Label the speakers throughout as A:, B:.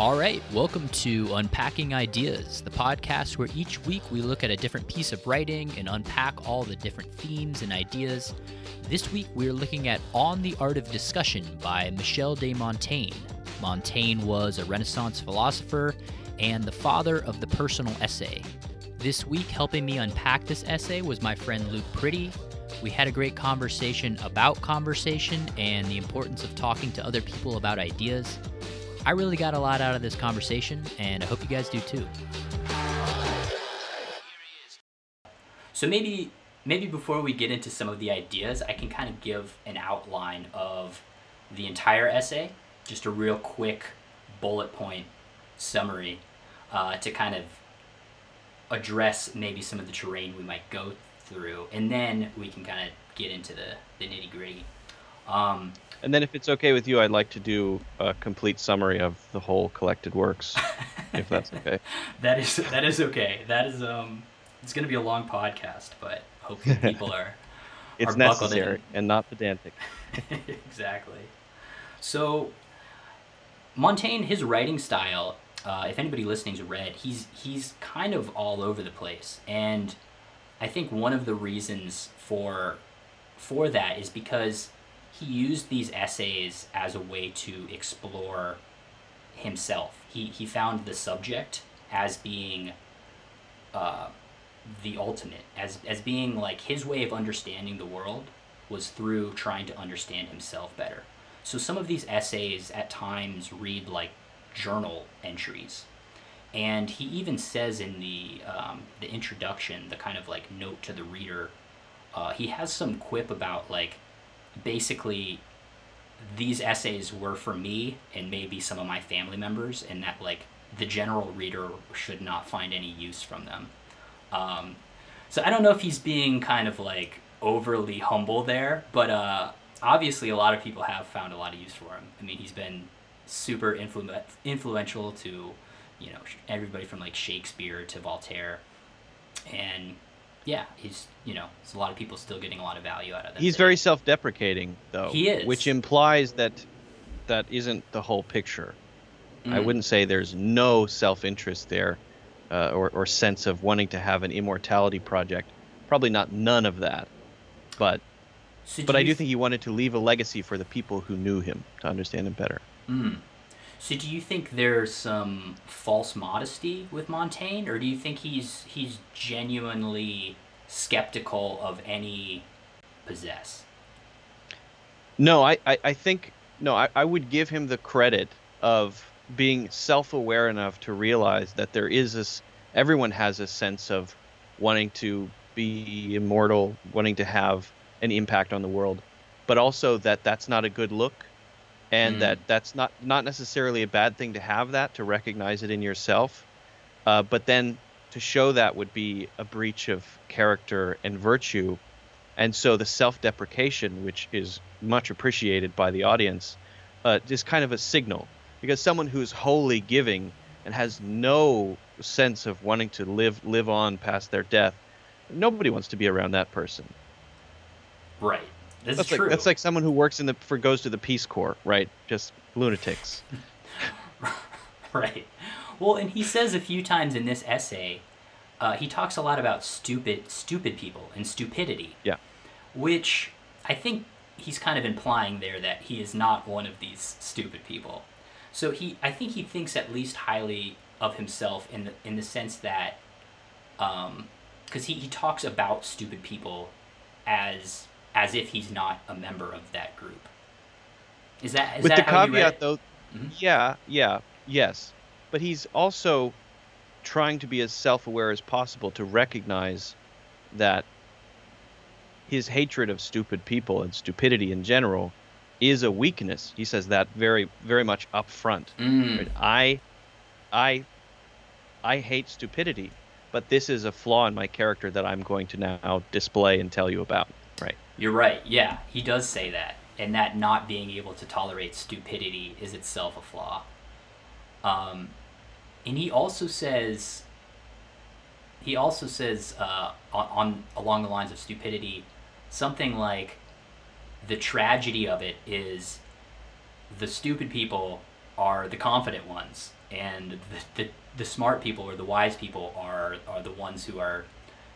A: All right, welcome to Unpacking Ideas, the podcast where each week we look at a different piece of writing and unpack all the different themes and ideas. This week we're looking at On the Art of Discussion by Michel de Montaigne. Montaigne was a Renaissance philosopher and the father of the personal essay. This week, helping me unpack this essay was my friend Luke Pretty. We had a great conversation about conversation and the importance of talking to other people about ideas. I really got a lot out of this conversation, and I hope you guys do too. So maybe maybe before we get into some of the ideas, I can kind of give an outline of the entire essay, just a real quick bullet point summary uh, to kind of address maybe some of the terrain we might go through, and then we can kind of get into the, the nitty gritty. Um,
B: and then, if it's okay with you, I'd like to do a complete summary of the whole collected works, if that's okay.
A: That is that is okay. That is um, it's going to be a long podcast, but hopefully people are.
B: it's
A: are
B: necessary and not pedantic.
A: exactly. So, Montaigne, his writing style uh, if anybody listening's read, he's he's kind of all over the place, and I think one of the reasons for for that is because he used these essays as a way to explore himself. He he found the subject as being uh, the ultimate, as as being like his way of understanding the world was through trying to understand himself better. So some of these essays at times read like journal entries. And he even says in the um, the introduction, the kind of like note to the reader, uh, he has some quip about like basically these essays were for me and maybe some of my family members, and that like the general reader should not find any use from them. Um, so I don't know if he's being kind of like overly humble there, but uh, obviously a lot of people have found a lot of use for him. I mean, he's been super influ- influential to you know everybody from like Shakespeare to Voltaire, and yeah, he's you know there's a lot of people still getting a lot of value out of that.
B: He's very self-deprecating though.
A: He is,
B: which implies that that isn't the whole picture. Mm. I wouldn't say there's no self-interest there, uh, or or sense of wanting to have an immortality project. Probably not none of that, but. So but I do th- think he wanted to leave a legacy for the people who knew him to understand him better.
A: Mm. So do you think there's some false modesty with Montaigne, or do you think he's he's genuinely skeptical of any possess?
B: No, I, I, I think no, I, I would give him the credit of being self aware enough to realize that there is this everyone has a sense of wanting to be immortal, wanting to have an impact on the world, but also that that's not a good look and mm. that that's not not necessarily a bad thing to have that to recognize it in yourself. Uh, but then to show that would be a breach of character and virtue. And so the self-deprecation which is much appreciated by the audience uh, is kind of a signal. Because someone who's wholly giving and has no sense of wanting to live live on past their death nobody wants to be around that person.
A: Right
B: this that's like, That's like someone who works in the for goes to the Peace Corps, right? Just lunatics.
A: right. Well, and he says a few times in this essay, uh, he talks a lot about stupid, stupid people and stupidity.
B: Yeah.
A: Which I think he's kind of implying there that he is not one of these stupid people. So he, I think he thinks at least highly of himself in the in the sense that, um, because he, he talks about stupid people as as if he's not a member of that group. Is that is
B: with
A: that
B: the caveat though? Mm-hmm. Yeah, yeah, yes, but he's also trying to be as self-aware as possible to recognize that his hatred of stupid people and stupidity in general is a weakness. He says that very, very much up front.
A: Mm.
B: I, I, I hate stupidity, but this is a flaw in my character that I'm going to now display and tell you about.
A: You're right. Yeah, he does say that, and that not being able to tolerate stupidity is itself a flaw. Um, and he also says. He also says uh, on, on along the lines of stupidity, something like, the tragedy of it is, the stupid people are the confident ones, and the, the, the smart people or the wise people are are the ones who are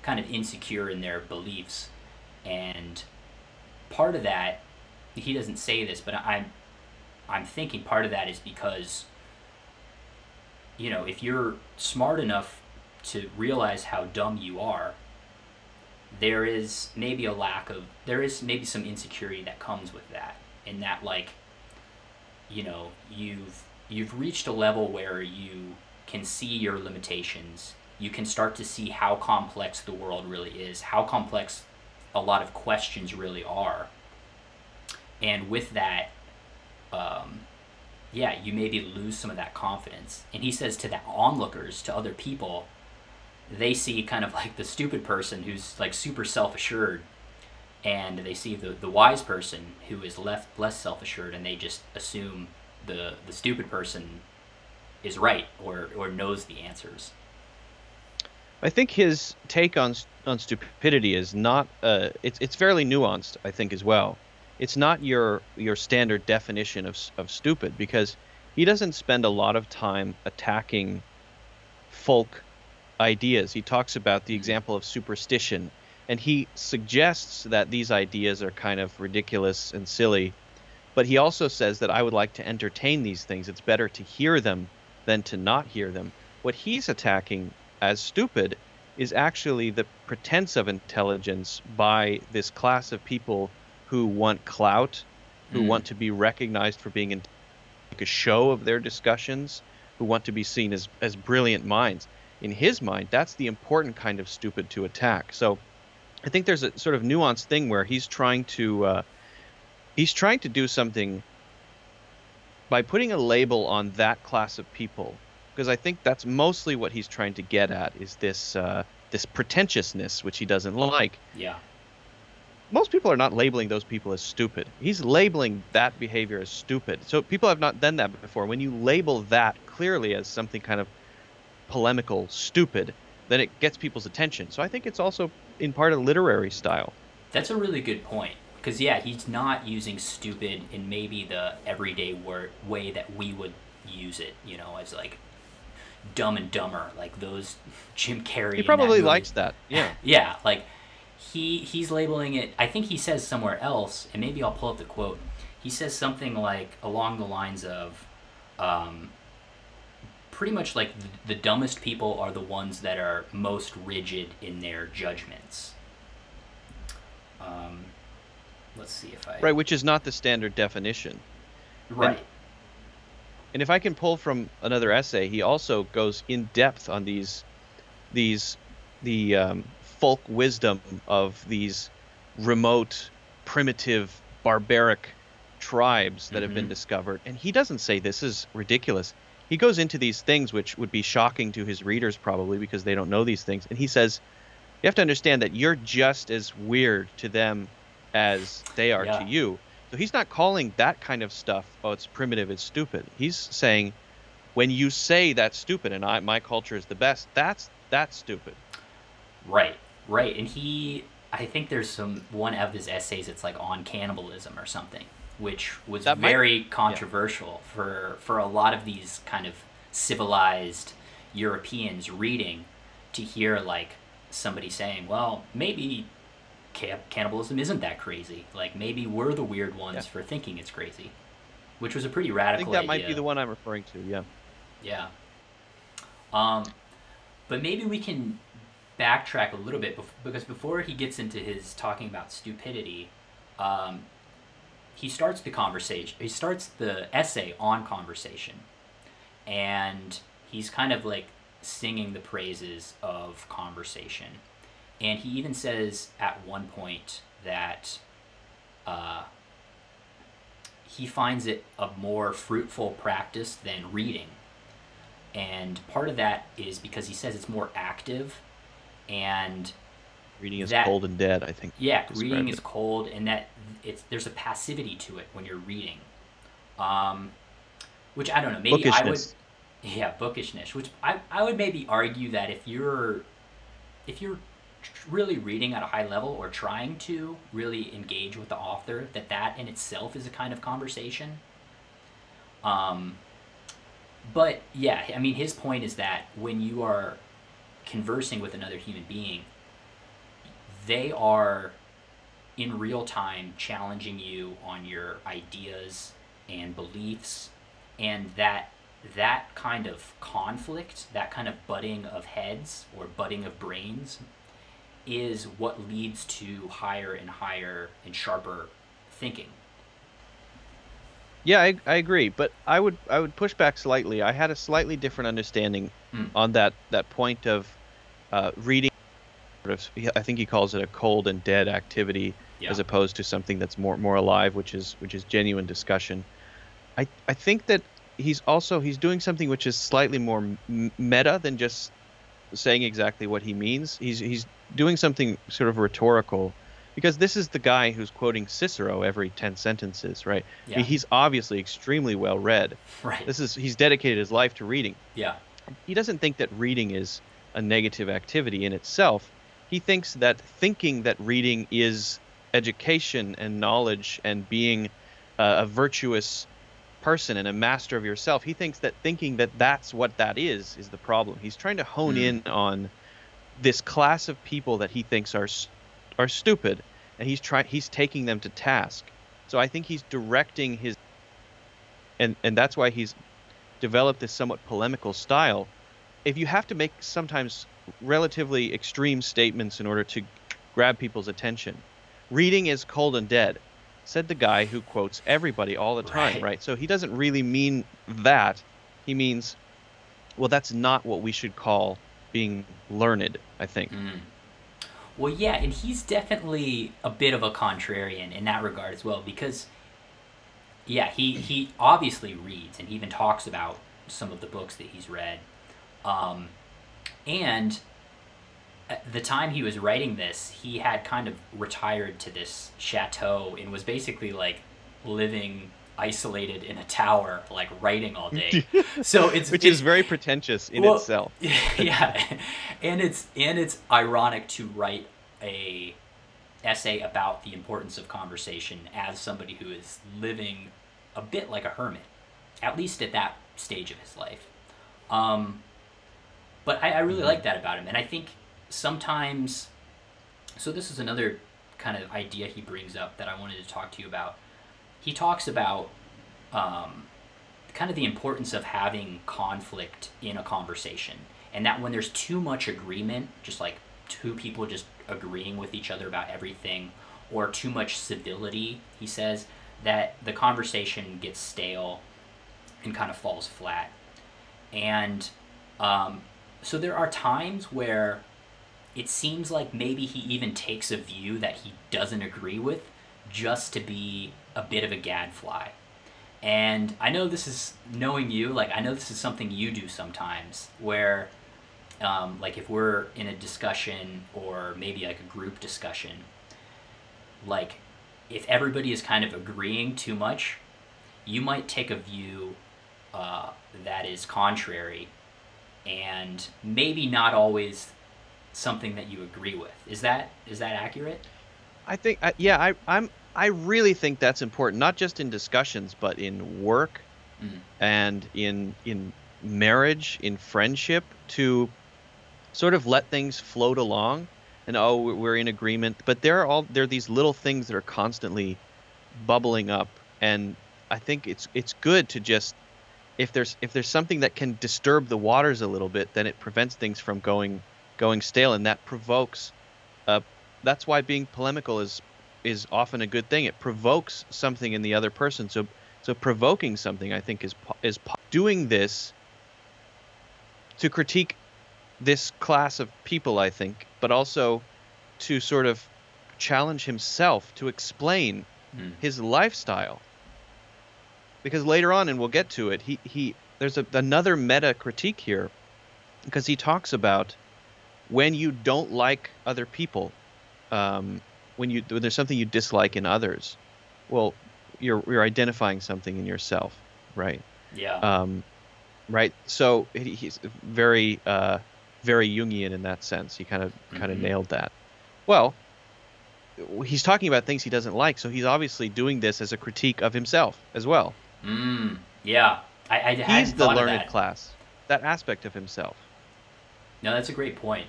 A: kind of insecure in their beliefs, and part of that he doesn't say this, but I'm I'm thinking part of that is because you know if you're smart enough to realize how dumb you are there is maybe a lack of there is maybe some insecurity that comes with that in that like you know you've you've reached a level where you can see your limitations. You can start to see how complex the world really is how complex a lot of questions really are. And with that um, yeah you maybe lose some of that confidence. And he says to the onlookers to other people they see kind of like the stupid person who's like super self-assured and they see the, the wise person who is left less self-assured and they just assume the the stupid person is right or or knows the answers
B: I think his take on on stupidity is not uh, it's it's fairly nuanced. I think as well. It's not your your standard definition of of stupid because he doesn't spend a lot of time attacking folk ideas. He talks about the example of superstition, and he suggests that these ideas are kind of ridiculous and silly. But he also says that I would like to entertain these things. It's better to hear them than to not hear them. What he's attacking as stupid is actually the pretense of intelligence by this class of people who want clout, who mm. want to be recognized for being in a show of their discussions, who want to be seen as, as brilliant minds in his mind, that's the important kind of stupid to attack. So I think there's a sort of nuanced thing where he's trying to uh, he's trying to do something by putting a label on that class of people because I think that's mostly what he's trying to get at is this uh, this pretentiousness which he doesn't like.
A: Yeah.
B: Most people are not labeling those people as stupid. He's labeling that behavior as stupid. So people have not done that before. When you label that clearly as something kind of polemical, stupid, then it gets people's attention. So I think it's also in part a literary style.
A: That's a really good point. Because, yeah, he's not using stupid in maybe the everyday word, way that we would use it, you know, as like dumb and dumber, like those Jim Carrey.
B: He probably that likes that. Yeah.
A: yeah, like he he's labeling it. I think he says somewhere else, and maybe I'll pull up the quote. He says something like along the lines of, um, pretty much like the, the dumbest people are the ones that are most rigid in their judgments. Um, let's see if I
B: right, which is not the standard definition.
A: Right.
B: And, and if I can pull from another essay, he also goes in depth on these these the um, folk wisdom of these remote, primitive, barbaric tribes that mm-hmm. have been mm-hmm. discovered. And he doesn't say this is ridiculous he goes into these things which would be shocking to his readers probably because they don't know these things and he says you have to understand that you're just as weird to them as they are yeah. to you so he's not calling that kind of stuff oh it's primitive it's stupid. He's saying when you say that's stupid and I, my culture is the best that's that's stupid.
A: Right right. And he i think there's some one of his essays it's like on cannibalism or something which was that very might, controversial yeah. for for a lot of these kind of civilized Europeans reading to hear like somebody saying, "Well, maybe cannibalism isn't that crazy. Like maybe we're the weird ones yeah. for thinking it's crazy," which was a pretty radical. I
B: think that
A: idea.
B: might be the one I'm referring to. Yeah.
A: Yeah. Um, but maybe we can backtrack a little bit because before he gets into his talking about stupidity, um, he starts the conversation he starts the essay on conversation and he's kind of like singing the praises of conversation and he even says at one point that uh, he finds it a more fruitful practice than reading and part of that is because he says it's more active and
B: reading is that, cold and dead i think
A: yeah reading it. is cold and that it's there's a passivity to it when you're reading, um, which I don't know. Maybe I would, yeah, bookishness. Which I, I would maybe argue that if you're if you're really reading at a high level or trying to really engage with the author, that that in itself is a kind of conversation. Um, but yeah, I mean, his point is that when you are conversing with another human being, they are in real time challenging you on your ideas and beliefs and that that kind of conflict that kind of butting of heads or butting of brains is what leads to higher and higher and sharper thinking
B: Yeah, I, I agree, but I would I would push back slightly. I had a slightly different understanding
A: Mm.
B: on that that point of uh, reading. Sort of, I think he calls it a cold and dead activity,
A: yeah
B: as opposed to something that's more more alive, which is which is genuine discussion. I I think that he's also he's doing something which is slightly more m- meta than just saying exactly what he means. He's he's doing something sort of rhetorical, because this is the guy who's quoting Cicero every ten sentences, right?
A: yeah
B: He's obviously extremely well read.
A: right
B: This is he's dedicated his life to reading.
A: yeah
B: He doesn't think that reading is a negative activity in itself. He thinks that thinking that reading is education and knowledge and being uh, a virtuous person and a master of yourself. He thinks that thinking that that's what that is is the problem. He's trying to hone
A: Mm.
B: in on this class of people that he thinks are are stupid and he's trying he's taking them to task. So I think he's directing his and and that's why he's developed this somewhat polemical style. If you have to make sometimes relatively extreme statements in order to grab people's attention, reading is cold and dead, said the guy who quotes everybody all the time,
A: Right.
B: right? So he doesn't really mean that. He means, well, that's not what we should call being learned, I think.
A: Mm. Well, yeah, and he's definitely a bit of a contrarian in that regard as well because, yeah, he, he obviously reads and he even talks about some of the books that he's read. Um, and at the time he was writing this, he had kind of retired to this chateau and was basically like living isolated in a tower, like writing all day. So it's
B: Which
A: it's,
B: is very pretentious in
A: well,
B: itself.
A: yeah, and it's and it's ironic to write a essay about the importance of conversation as somebody who is living a bit like a hermit, at least at that stage of his life. Um, but I, I really like that about him, and I think sometimes. So this is another kind of idea he brings up that I wanted to talk to you about. He talks about um, kind of the importance of having conflict in a conversation and that when there's too much agreement just like two people just agreeing with each other about everything or too much civility he says that the conversation gets stale and kind of falls flat. And um, so there are times where it seems like maybe he even takes a view that he doesn't agree with just to be a bit of a gadfly and I know this is knowing you, like I know this is something you do sometimes where um, like if we're in a discussion or maybe like a group discussion, like if everybody is kind of agreeing too much, you might take a view uh, that is contrary and maybe not always something that you agree with. Is that is that accurate?
B: I think, yeah, I, I'm, I really think that's important, not just in discussions, but in work
A: Mm.
B: and in in marriage, in friendship, to sort of let things float along, and oh, we're- we're in agreement. But there are all there are these little things that are constantly bubbling up, and I think it's it's good to just if there's if there's something that can disturb the waters a little bit, then it prevents things from going going stale, and that provokes. Uh, that's why being polemical is is often a good thing. It provokes something in the other person. So so provoking something, I think, is is doing this to critique this class of people. I think, but also to sort of challenge himself to explain
A: Mm.
B: his lifestyle. Because later on, and we'll get to it, he he there's a, another meta critique here, because he talks about when you don't like other people, um, when you when there's something you dislike in others, well, you're you're identifying something in yourself, right?
A: Yeah.
B: Um, right. So he, he's very uh, very Jungian in that sense. He kind of kind of nailed that. Well, he's talking about things he doesn't like, so he's obviously doing this as a critique of himself as well.
A: Mm, yeah, I, I
B: He's the learned
A: that.
B: class. That aspect of himself.
A: No, that's a great point.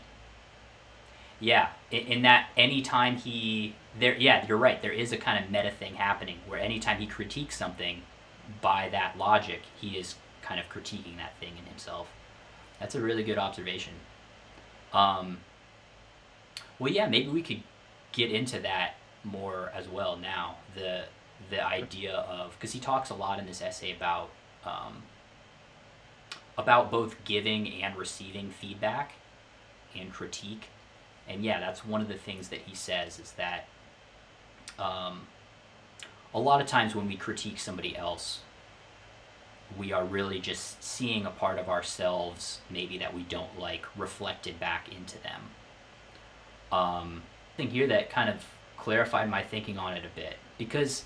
A: Yeah, in, that anytime he there, yeah, you're right. There is a kind of meta thing happening where anytime he critiques something, by that logic, he is kind of critiquing that thing in himself. That's a really good observation. Um, well, yeah, maybe we could get into that more as well now. The the idea of because he talks a lot in this essay about um, about both giving and receiving feedback and critique, and yeah, that's one of the things that he says is that um, a lot of times when we critique somebody else, we are really just seeing a part of ourselves maybe that we don't like reflected back into them. Um, thing here that kind of clarified my thinking on it a bit because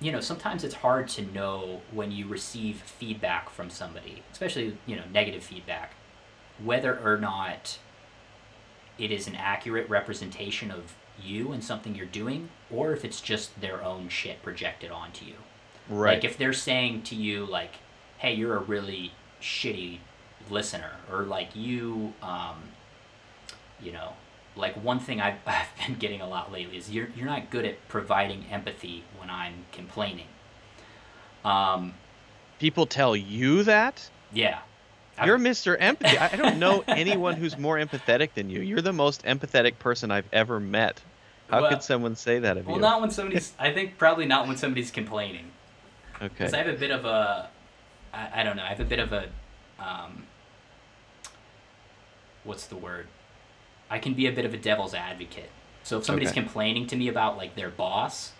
A: you know sometimes it's hard to know when you receive feedback from somebody especially you know negative feedback whether or not it is an accurate representation of you and something you're doing or if it's just their own shit projected onto you
B: Right.
A: like if they're saying to you like, "Hey, you're a really shitty listener," or like you, um, you know, like one thing I've, I've been getting a lot lately is you're you're not good at providing empathy when I'm complaining. Um,
B: People tell you that?
A: yeah.
B: You're Mr. Empathy. I don't know anyone who's more empathetic than you. You're the most empathetic person I've ever met. How
A: Well-
B: could someone say that of
A: well,
B: you?
A: not when somebody's. I think probably not when somebody's complaining.
B: okay.
A: Because I have a bit of a, I, I don't know, I have a bit of a, um, what's the word? I can be a bit of a devil's advocate. So if somebody's
B: Okay.
A: complaining to me about like their boss,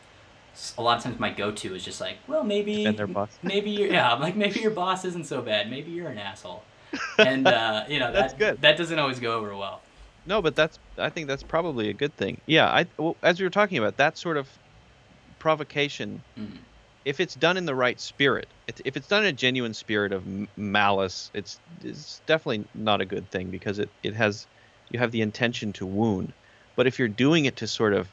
A: a lot of times my go-to is just like, well, maybe,
B: Defend their boss.
A: maybe you're, yeah, I'm like maybe your boss isn't so bad. Maybe you're an asshole, and uh, you know
B: That's
A: that
B: good.
A: that doesn't always go over well.
B: No, but that's I think that's probably a good thing. Yeah, I well, as we were talking about that sort of provocation,
A: Mm.
B: if it's done in the right spirit, it, if it's done in a genuine spirit of malice, it's it's definitely not a good thing because it it has you have the intention to wound. But if you're doing it to sort of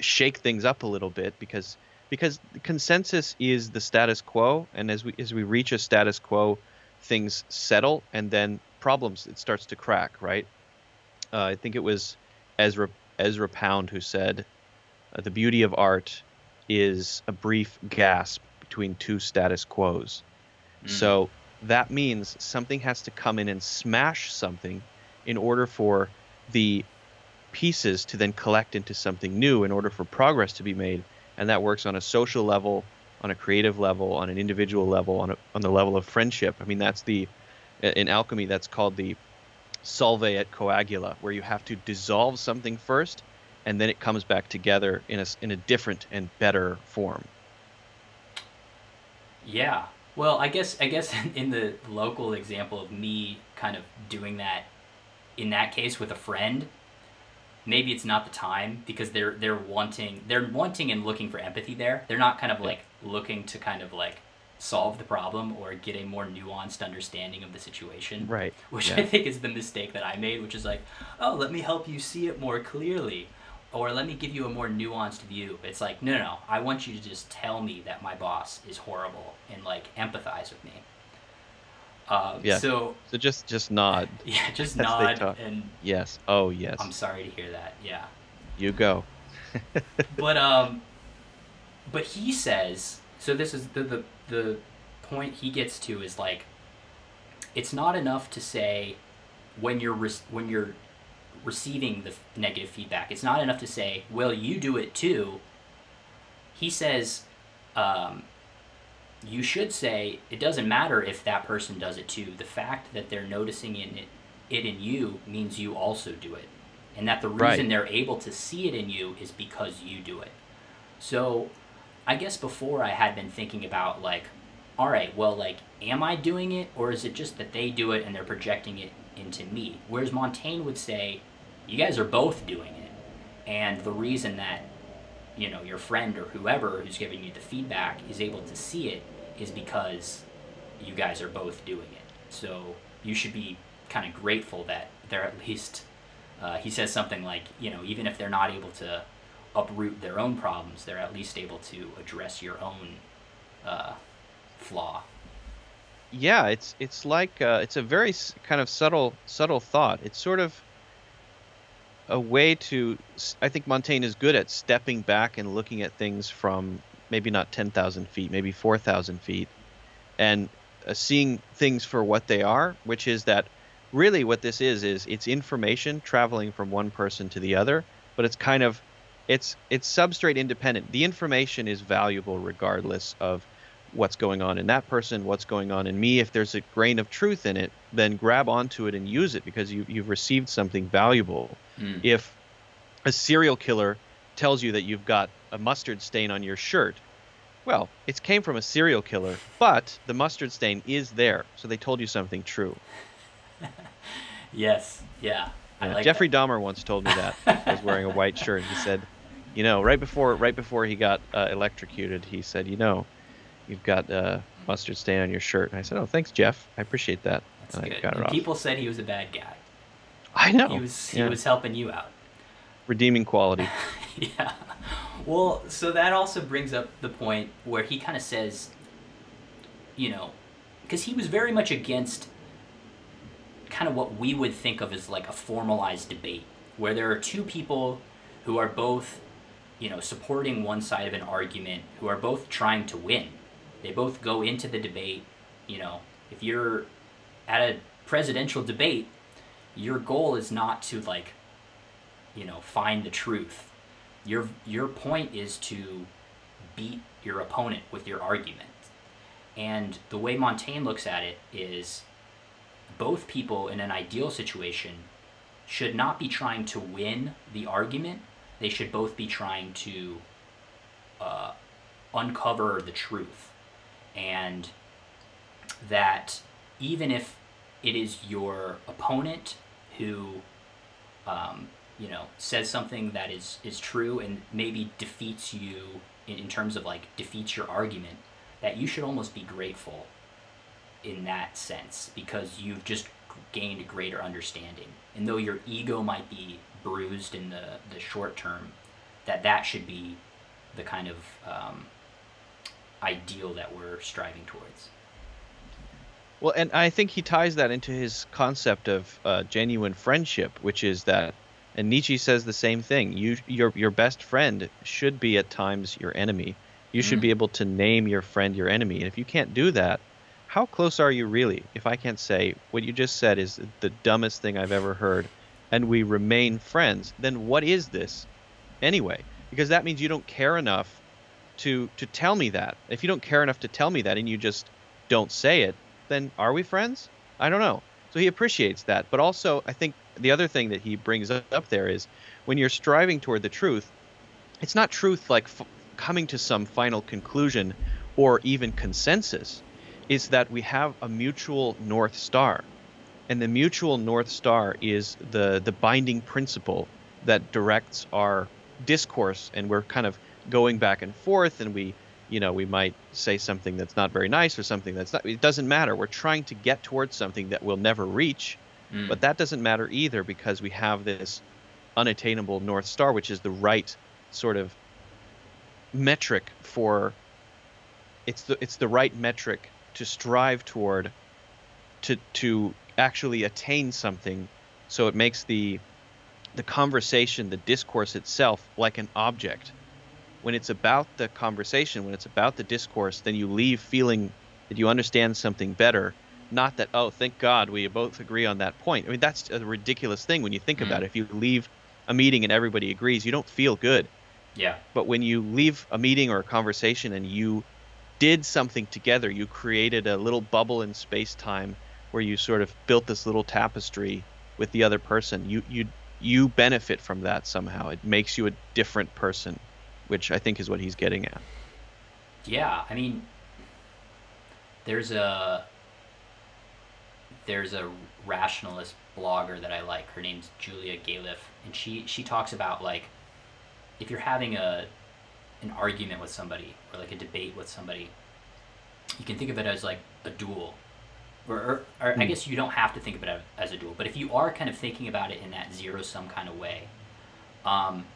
B: shake things up a little bit because because consensus is the status quo and as we as we reach a status quo things settle and then problems it starts to crack right uh, i think it was ezra ezra pound who said uh, the beauty of art is a brief gasp between two status quos
A: Mm.
B: so that means something has to come in and smash something in order for the pieces to then collect into something new in order for progress to be made and that works on a social level on a creative level on an individual level on, a, on the level of friendship i mean that's the in alchemy that's called the solve et coagula where you have to dissolve something first and then it comes back together in a, in a different and better form
A: Yeah. Well, I guess I guess in the local example of me kind of doing that in that case with a friend, maybe it's not the time because they're they're wanting they're wanting and looking for empathy there. They're not kind of like looking to kind of like solve the problem or get a more nuanced understanding of the situation.
B: right
A: Which
B: yeah.
A: I think is the mistake that I made, which is like, oh, let me help you see it more clearly. Or let me give you a more nuanced view. It's like, no, no, no. I want you to just tell me that my boss is horrible and like empathize with me. Uh,
B: Yeah.
A: So
B: so just just nod
A: yeah, just nod and
B: yes oh yes
A: I'm sorry to hear that. Yeah.
B: you go
A: but um but he says so this is the the the point he gets to is like it's not enough to say when you're re- when you're receiving the negative feedback it's not enough to say well you do it too. He says um, you should say it doesn't matter if that person does it too. The fact that they're noticing in it, it in you means you also do it. And that the reason
B: Right.
A: they're able to see it in you is because you do it. So i guess before i had been thinking about like all right well like am i doing it or is it just that they do it and they're projecting it into me? Whereas montaigne would say you guys are both doing it. And the reason that you know your friend or whoever who's giving you the feedback is able to see it is because you guys are both doing it. So you should be kind of grateful that they're at least uh, he says something like you know even if they're not able to uproot their own problems they're at least able to address your own uh, flaw
B: yeah, it's it's like uh, it's a very kind of subtle subtle thought. It's sort of a way to. I think Montaigne is good at stepping back and looking at things from maybe not ten thousand feet, maybe four thousand feet, and uh, seeing things for what they are, which is that really what this is is it's information traveling from one person to the other, but it's kind of it's it's substrate independent. The information is valuable regardless of what's going on in that person, what's going on in me. If there's a grain of truth in it, then grab onto it and use it because you, you've received something valuable.
A: Mm.
B: If a serial killer tells you that you've got a mustard stain on your shirt, well, it came from a serial killer, but the mustard stain is there, so they told you something true.
A: Yes. Yeah.
B: Yeah,
A: like
B: Jeffrey
A: that.
B: Dahmer once told me that. I was wearing a white shirt. He said, you know, right before right before he got uh, electrocuted, he said, you know, you've got uh, mustard stain on your shirt. And I said, oh, thanks, Jeff. I appreciate that.
A: That's
B: and I got it
A: And
B: off.
A: people said he was a bad guy.
B: I know.
A: He was he
B: yeah.
A: was helping you out.
B: redeeming quality.
A: yeah. Well, so that also brings up the point where he kind of says, you know, because he was very much against kind of what we would think of as like a formalized debate, where there are two people who are both, you know, supporting one side of an argument, who are both trying to win. They both go into the debate, you know, if you're at a presidential debate, your goal is not to like you know find the truth. Your your point is to beat your opponent with your argument. And the way montaigne looks at it is both people in an ideal situation should not be trying to win the argument they should both be trying to uh, uncover the truth. And that even if it is your opponent who um, you know says something that is is true and maybe defeats you in, in terms of like defeats your argument that you should almost be grateful in that sense because you've just gained a greater understanding. And though your ego might be bruised in the the short term that that should be the kind of um, ideal that we're striving towards
B: Well, and I think he ties that into his concept of uh, genuine friendship, which is that, and Nietzsche says the same thing. You, your, your best friend should be at times your enemy. You should
A: Mhm.
B: be able to name your friend your enemy, and if you can't do that, how close are you really? If I can't say what you just said is the dumbest thing I've ever heard, and we remain friends, then what is this, anyway? Because that means you don't care enough to to tell me that. If you don't care enough to tell me that, and you just don't say it, then are we friends? I don't know. So he appreciates that. But also, I think the other thing that he brings up there is when you're striving toward the truth, it's not truth like f- coming to some final conclusion or even consensus. It's that we have a mutual North Star. And the mutual North Star is the, the binding principle that directs our discourse. And we're kind of going back and forth and we you know, we might say something that's not very nice or something that's not. It doesn't matter. We're trying to get towards something that we'll never reach,
A: Mm.
B: but that doesn't matter either because we have this unattainable North Star, which is the right sort of metric for. It's the it's the right metric to strive toward, to to actually attain something, so it makes the, the conversation, the discourse itself, like an object when it's about the conversation, when it's about the discourse, then you leave feeling that you understand something better. Not that, oh, thank God we both agree on that point. I mean, that's a ridiculous thing when you think about
A: Mm.
B: it. If you leave a meeting and everybody agrees, you don't feel good.
A: yeah
B: But when you leave a meeting or a conversation and you did something together, you created a little bubble in space time where you sort of built this little tapestry with the other person. You you you benefit from that somehow. It makes you a different person, which I think is what he's getting at.
A: Yeah, I mean, there's a there's a rationalist blogger that I like. Her name's Julia Galef, and she she talks about like if you're having a an argument with somebody or like a debate with somebody, you can think of it as like a duel. Or, or, or I
B: Hmm.
A: guess you don't have to think of it as a duel, but if you are kind of thinking about it in that zero sum kind of way, um,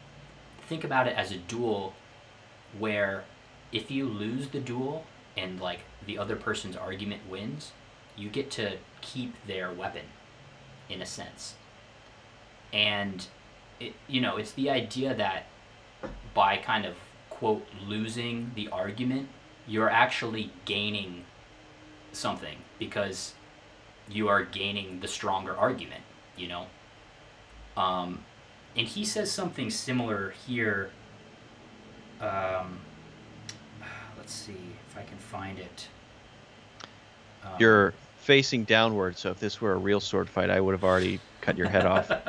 A: think about it as a duel where if you lose the duel and like the other person's argument wins, you get to keep their weapon, in a sense. And, it, you know, it's the idea that by kind of, quote, losing the argument, you're actually gaining something because you are gaining the stronger argument, you know? Um, and he says something similar here. Um, let's see if I can find it. Um,
B: You're facing downward, so if this were a real sword fight, I would have already cut your head off.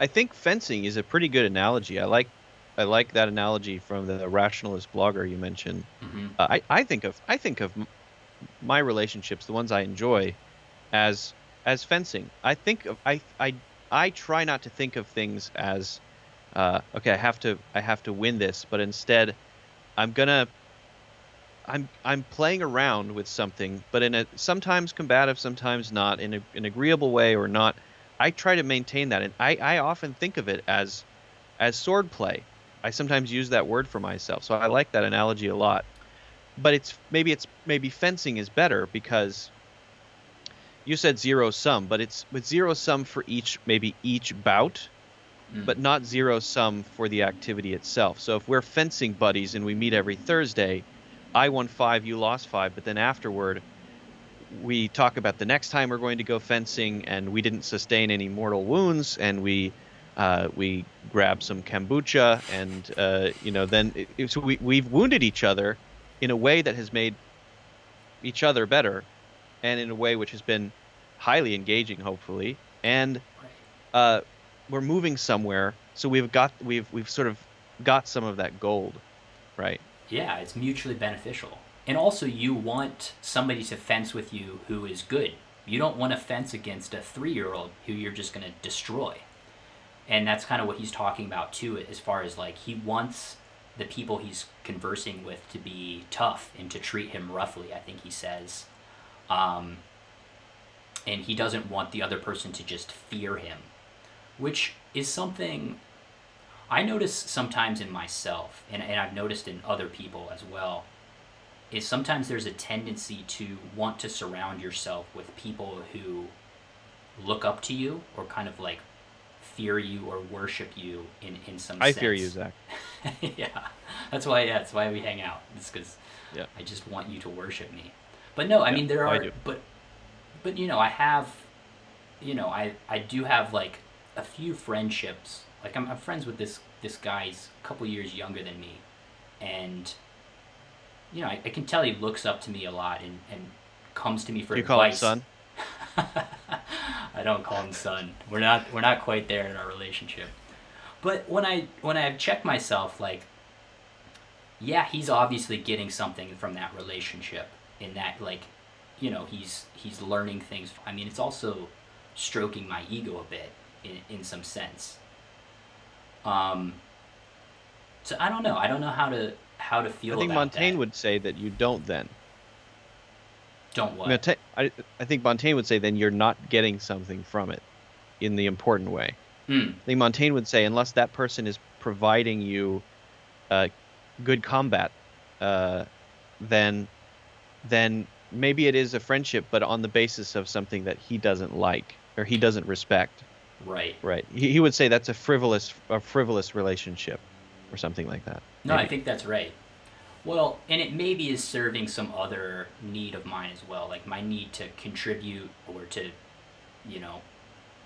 B: I think fencing is a pretty good analogy. I like I like that analogy from the rationalist blogger you mentioned.
A: mhm,
B: Uh, I, I think of I think of my relationships, the ones I enjoy, as as fencing. I think of I I I try not to think of things as uh, okay. I have to I have to win this, but instead, I'm gonna I'm I'm playing around with something, but in a sometimes combative, sometimes not, in a, an agreeable way or not. I try to maintain that, and I, I often think of it as as sword play. I sometimes use that word for myself, so I like that analogy a lot. But it's maybe it's maybe fencing is better because you said zero sum, but it's with zero sum for each maybe each bout,
A: mm,
B: but not zero sum for the activity itself. So if we're fencing buddies and we meet every Thursday, I won five, you lost five, but then afterward, we talk about the next time we're going to go fencing, and we didn't sustain any mortal wounds, and we uh, we grab some kombucha, and uh, you know then it, it- so we we've wounded each other in a way that has made each other better, and in a way which has been highly engaging, hopefully, and uh, we're moving somewhere, so we've got we've we've sort of got some of that gold, right?
A: Yeah, it's mutually beneficial. And also, you want somebody to fence with you who is good. You don't want to fence against a three year old who you're just going to destroy. And that's kind of what he's talking about, too, as far as like he wants the people he's conversing with to be tough and to treat him roughly, I think he says. Um, and he doesn't want the other person to just fear him, which is something I notice sometimes in myself, and, and I've noticed in other people as well, is sometimes there's a tendency to want to surround yourself with people who look up to you or kind of like fear you or worship you in, in some sense
B: I
A: sense.
B: fear you, Zach.
A: yeah, that's why. Yeah, that's why we hang out. It's because
B: Yeah.
A: I just want you to worship me. But no, I
B: Yeah,
A: mean there are. But but you know I have, you know I I do have like a few friendships. Like I'm, I'm friends with this this guy's a couple years younger than me, and you know I, I can tell he looks up to me a lot and and comes to me for
B: you call him
A: advice.
B: son?
A: I don't call him son. We're not we're not quite there in our relationship. But when I when I check myself, like, yeah, he's obviously getting something from that relationship. In that, like, you know, he's he's learning things. I mean, it's also stroking my ego a bit in in some sense. Um. So I don't know. I don't know how to how to feel.
B: I think Montaigne
A: that.
B: would say that you don't then.
A: Don't what.
B: I, I think Montaigne would say then you're not getting something from it in the important way.
A: Hmm.
B: I think Montaigne would say unless that person is providing you uh, good combat, uh, then then maybe it is a friendship, but on the basis of something that he doesn't like or he doesn't respect.
A: Right.
B: Right. He, he would say that's a frivolous a frivolous relationship or something like that.
A: No, I think that's right. Well, and it maybe is serving some other need of mine as well, like my need to contribute or to, you know,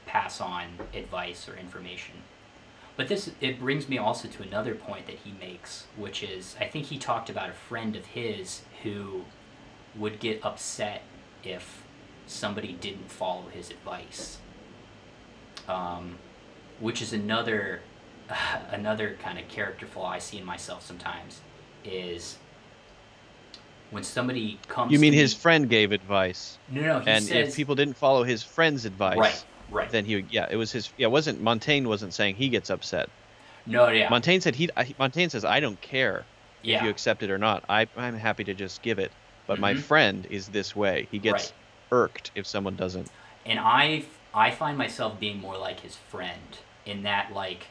A: pass on advice or information. But this it brings me also to another point that he makes, which is I think he talked about a friend of his who would get upset if somebody didn't follow his advice. Um, which is another another kind of character flaw I see in myself sometimes is when somebody comes.
B: You mean his
A: me,
B: friend gave advice,
A: No, no, he
B: and
A: says
B: if people didn't follow his friend's advice,
A: right, right.
B: then he would, yeah, it was his yeah, it wasn't Montaigne wasn't saying he gets upset.
A: no, yeah,
B: Montaigne said he Montaigne says I don't care if you accept it or not. I I'm happy to just give it. But my
A: Mhm.
B: friend is this way. He gets
A: Right.
B: irked if someone doesn't.
A: and I I find myself being more like his friend in that like.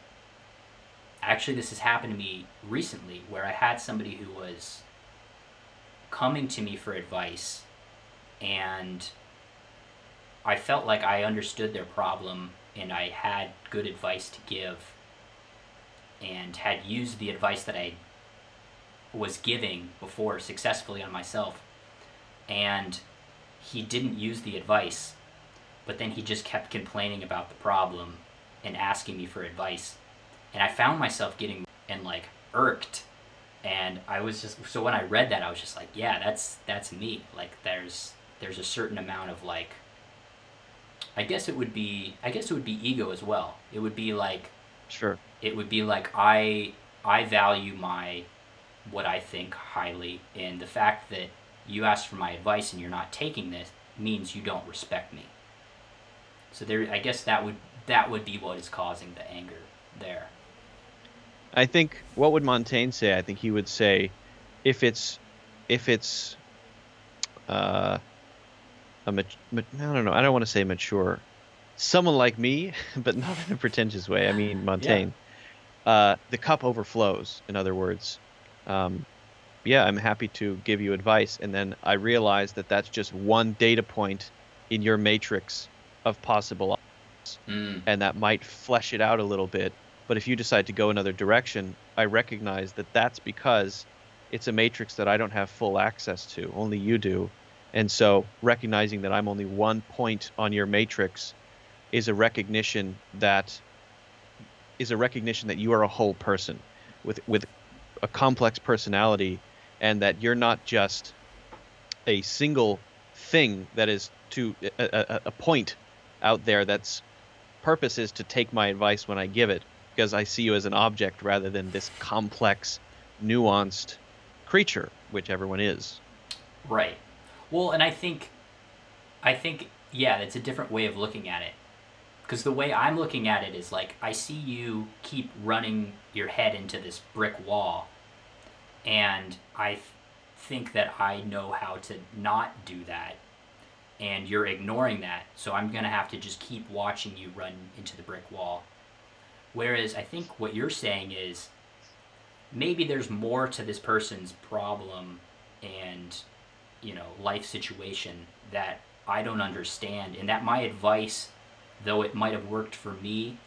A: Actually, this has happened to me recently, where I had somebody who was coming to me for advice, and I felt like I understood their problem and I had good advice to give and had used the advice that I was giving before successfully on myself. And he didn't use the advice, but then he just kept complaining about the problem and asking me for advice. And I found myself getting and like irked and I was just so when I read that I was just like, yeah, that's that's me. Like there's there's a certain amount of like I guess it would be I guess it would be ego as well. It would be like
B: Sure.
A: it would be like I I value my what I think highly and the fact that you asked for my advice and you're not taking this means you don't respect me. So there I guess that would that would be what is causing the anger there.
B: I think what would Montaigne say? I think he would say, if it's, if it's, uh, a mat- mat- I don't know. I don't want to say mature. Someone like me, but not in a pretentious way. I mean Montaigne. Uh, the cup overflows. In other words, um, yeah, I'm happy to give you advice, and then I realize that that's just one data point in your matrix of possible, options,
A: Mm.
B: and that might flesh it out a little bit. But if you decide to go another direction, I recognize that that's because it's a matrix that I don't have full access to. Only you do. And so recognizing that I'm only one point on your matrix is a recognition that is a recognition that you are a whole person with with a complex personality and that you're not just a single thing that is to a, a, a point out there that's purpose is to take my advice when I give it because I see you as an object rather than this complex, nuanced creature, which everyone is.
A: Right. Well, and I think, I think, yeah, it's a different way of looking at it. Because the way I'm looking at it is like, I see you keep running your head into this brick wall, and I th- think that I know how to not do that, and you're ignoring that, so I'm going to have to just keep watching you run into the brick wall. Whereas I think what you're saying is maybe there's more to this person's problem and you know life situation that I don't understand and that my advice though it might have worked for me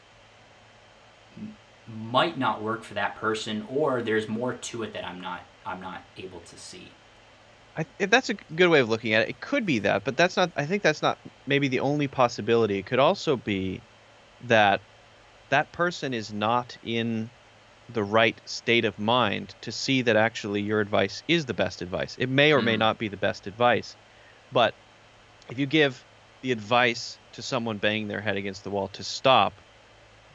A: might not work for that person or there's more to it that I'm not I'm not able to see.
B: I, that's a good way of looking at it. It could be that, but that's not. I think that's not maybe the only possibility. It could also be that that person is not in the right state of mind to see that actually your advice is the best advice. It may or may
A: Mm.
B: not be the best advice, but if you give the advice to someone banging their head against the wall to stop,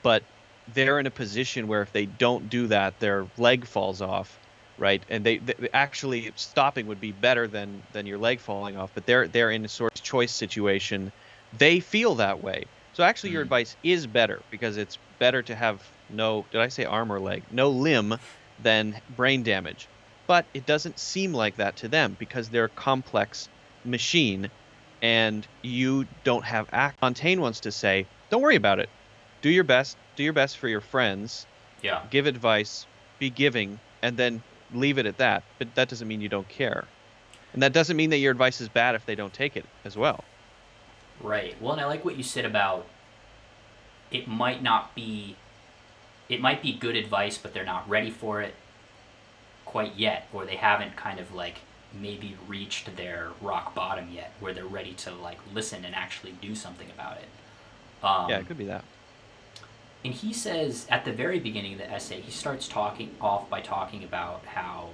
B: but they're in a position where if they don't do that, their leg falls off, right? And they, they actually stopping would be better than than your leg falling off, but they're they're in a sort of choice situation. They feel that way. So actually, your
A: Mm.
B: advice is better because it's better to have no did I say arm or leg? No limb than brain damage. But it doesn't seem like that to them because they're a complex machine and you don't have act. Montaigne wants to say, don't worry about it. Do your best. Do your best for your friends.
A: Yeah.
B: Give advice. Be giving, and then leave it at that. But that doesn't mean you don't care, and that doesn't mean that your advice is bad if they don't take it as well.
A: Right. Well, and I like what you said about it might not be it might be good advice, but they're not ready for it quite yet, or they haven't kind of like maybe reached their rock bottom yet, where they're ready to like listen and actually do something about it. Um,
B: yeah, it could be that.
A: and he says at the very beginning of the essay, he starts talking off by talking about how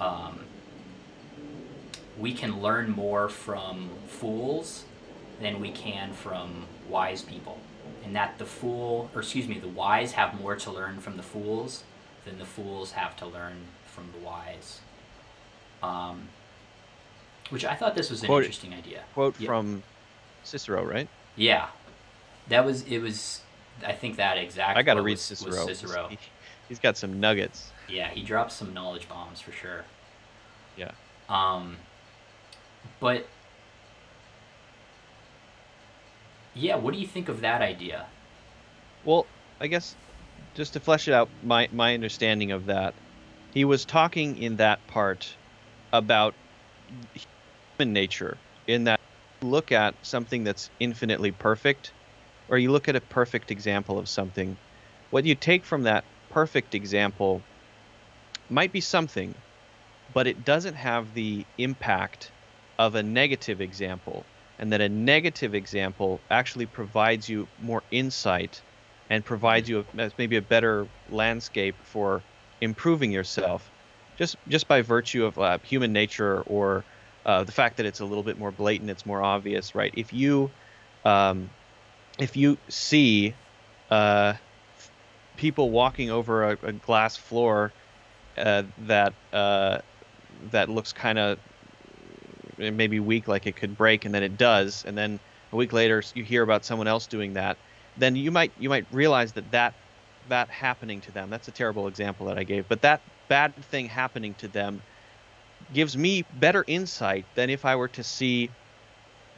A: um, we can learn more from fools than we can from wise people. And that the fool, or excuse me, the wise have more to learn from the fools than the fools have to learn from the wise. Um, which I thought this was an
B: Quote-
A: interesting idea.
B: Quote
A: Yeah.
B: from Cicero, right?
A: Yeah, that was it. Was I think that exact?
B: I got to read
A: was- was
B: Cicero.
A: Cicero.
B: He, he's got some nuggets.
A: Yeah, he drops some knowledge bombs for sure.
B: Yeah.
A: Um, but yeah, what do you think of that idea?
B: Well, I guess just to flesh it out, my my understanding of that, he was talking in that part about human nature in that look at something that's infinitely perfect, or you look at a perfect example of something. What you take from that perfect example might be something, but it doesn't have the impact of a negative example. And that a negative example actually provides you more insight and provides you a, maybe a better landscape for improving yourself just just by virtue of uh, human nature or uh, the fact that it's a little bit more blatant, it's more obvious, right? If you um, if you see uh, people walking over a, a glass floor uh, that uh, that looks kind of maybe weak, like it could break, and then it does, and then a week later you hear about someone else doing that, then you might you might realize that that that happening to them. That's a terrible example that I gave, but that bad thing happening to them gives me better insight than if I were to see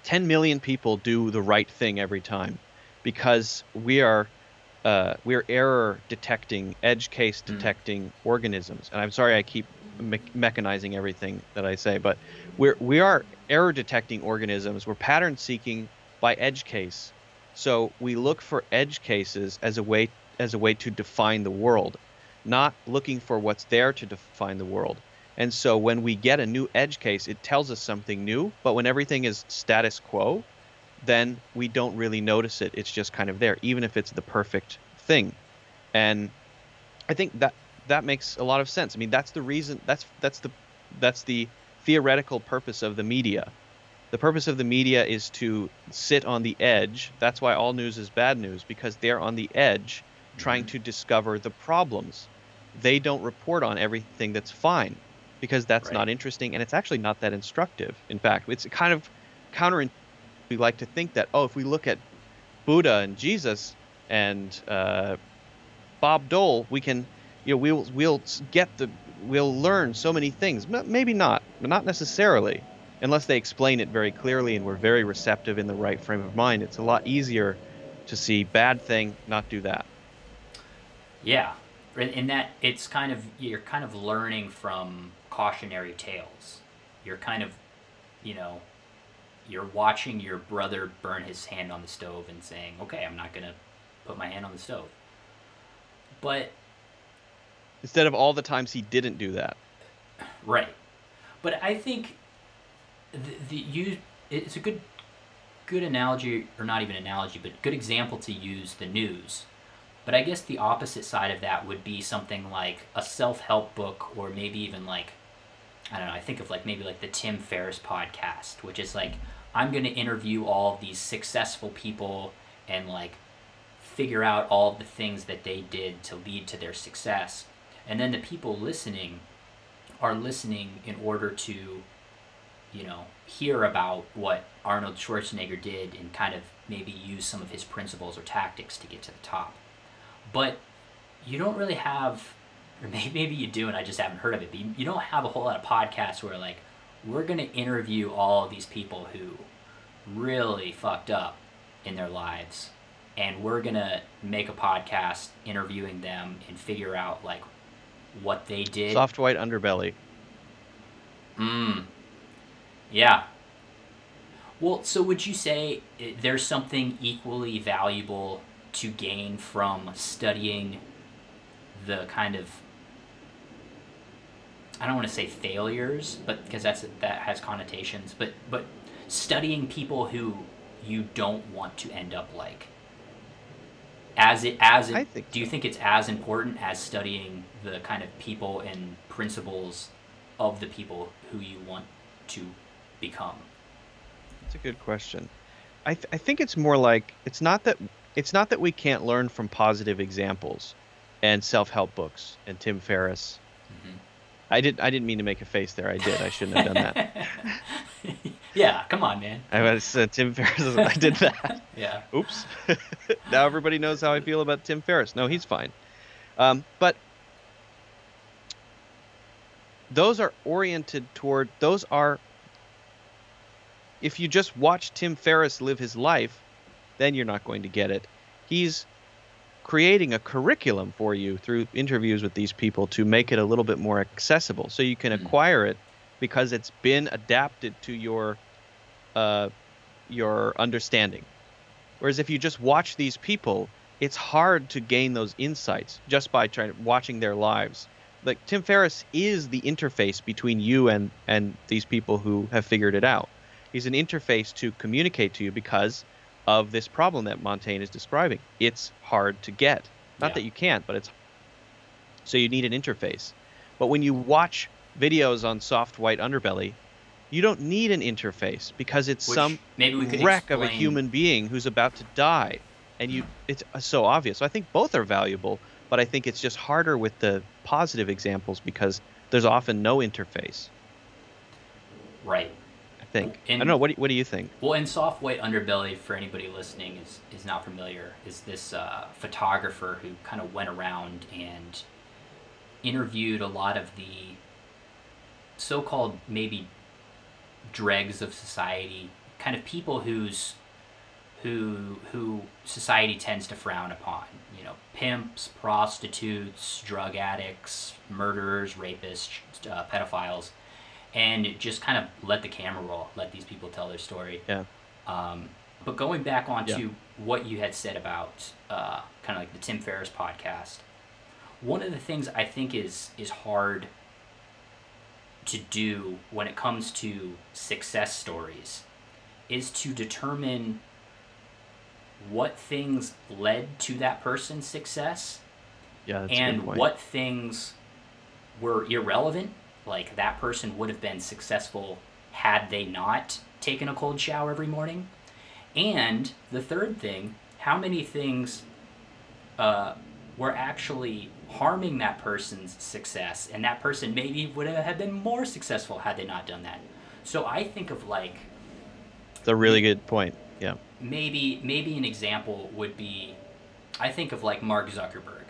B: 10 million people do the right thing every time because we are uh, we're error detecting edge case
A: Hmm.
B: detecting organisms and i'm sorry i keep me- mechanizing everything that i say but we're we are error detecting organisms we're pattern seeking by edge case so we look for edge cases as a way as a way to define the world not looking for what's there to define the world and so when we get a new edge case, it tells us something new. But when everything is status quo, then we don't really notice it. It's just kind of there, even if it's the perfect thing. And I think that that makes a lot of sense. I mean, that's the reason. That's that's the that's the theoretical purpose of the media. The purpose of the media is to sit on the edge. That's why all news is bad news because they're on the edge, trying to discover the problems. They don't report on everything that's fine because that's
A: Right.
B: not interesting and it's actually not that instructive. In fact, it's kind of counter. We like to think that oh, if we look at Buddha and Jesus and uh, Bob Dole, we can, you know, we'll we'll get the we'll learn so many things. Maybe not, but not necessarily, unless they explain it very clearly and we're very receptive in the right frame of mind. It's a lot easier to see bad thing, not do that.
A: Yeah, in that it's kind of you're kind of learning from cautionary tales. You're kind of, you know, you're watching your brother burn his hand on the stove and saying, "Okay, I'm not gonna put my hand on the stove." But
B: Instead of all the times he didn't do that.
A: Right, but I think the, the you it's a good good analogy or not even analogy, but good example to use the news. But I guess the opposite side of that would be something like a self help book, or maybe even like I don't know. I think of like maybe like the Tim Ferriss podcast, which is like I'm going to interview all of these successful people and like figure out all the things that they did to lead to their success. And then the people listening are listening in order to, you know, hear about what Arnold Schwarzenegger did and kind of maybe use some of his principles or tactics to get to the top. But you don't really have, or maybe you do, and I just haven't heard of it, but you, don't have a whole lot of podcasts where, like, we're going to interview all these people who really fucked up in their lives and we're going to make a podcast interviewing them and figure out like what they did
B: Soft white underbelly.
A: Mm. Yeah. Well, so would you say there's something equally valuable to gain from studying the kind of I don't want to say failures, but because that's that has connotations, but but studying people who you don't want to end up like as it as it,
B: I think
A: do you think it's as important as studying the kind of people and principles of the people who you want to become
B: That's a good question. I, th- I think it's more like it's not that it's not that we can't learn from positive examples and self-help books and Tim Ferriss.
A: Mhm.
B: I did I didn't mean to make a face there. I did. I shouldn't have done that.
A: yeah come on man
B: I was uh, Tim Ferriss. I did that.
A: yeah
B: Oops. now everybody knows how I feel about Tim Ferriss. No, he's fine. Um, but those are oriented toward those are if you just watch Tim Ferriss live his life, then you're not going to get it. He's creating a curriculum for you through interviews with these people to make it a little bit more accessible so you can
A: Mhm.
B: acquire it because it's been adapted to your uh, your understanding. Whereas if you just watch these people, it's hard to gain those insights just by trying watching their lives. Like Tim Ferriss is the interface between you and and these people who have figured it out. He's an interface to communicate to you because of this problem that Montaigne is describing. It's hard to get. Not
A: Yeah.
B: that you can't, but it's so you need an interface. But when you watch videos on soft white underbelly, you don't need an interface because it's
A: Which
B: some
A: maybe we could
B: wreck of a human being who's about to die. And you it's uh, so obvious. So i think both are valuable but i think it's just harder with the positive examples because there's often no interface.
A: Right.
B: i think. I don't know. What do, you- what do you think?
A: Well, in soft white underbelly, for anybody listening is is not familiar, is this uh, photographer who kind of went around and interviewed a lot of the so-called maybe dregs of society, kind of people whose who who society tends to frown upon. You know, pimps, prostitutes, drug addicts, murderers, rapists, uh, pedophiles, and just kind of let the camera roll, let these people tell their story.
B: yeah
A: Um, but going back onto
B: Yeah.
A: what you had said about uh, kind of like the Tim Ferriss podcast, one of the things I think is is hard to do when it comes to success stories is to determine what things led to that person's success
B: yeah that's a good
A: and what things were irrelevant like that person would have been successful had they not taken a cold shower every morning. And the third thing how many things uh, were actually harming that person's success and that person maybe would have been more successful had they not done that so i think of like
B: it's a really good point yeah
A: maybe maybe an example would be I think of like Mark Zuckerberg.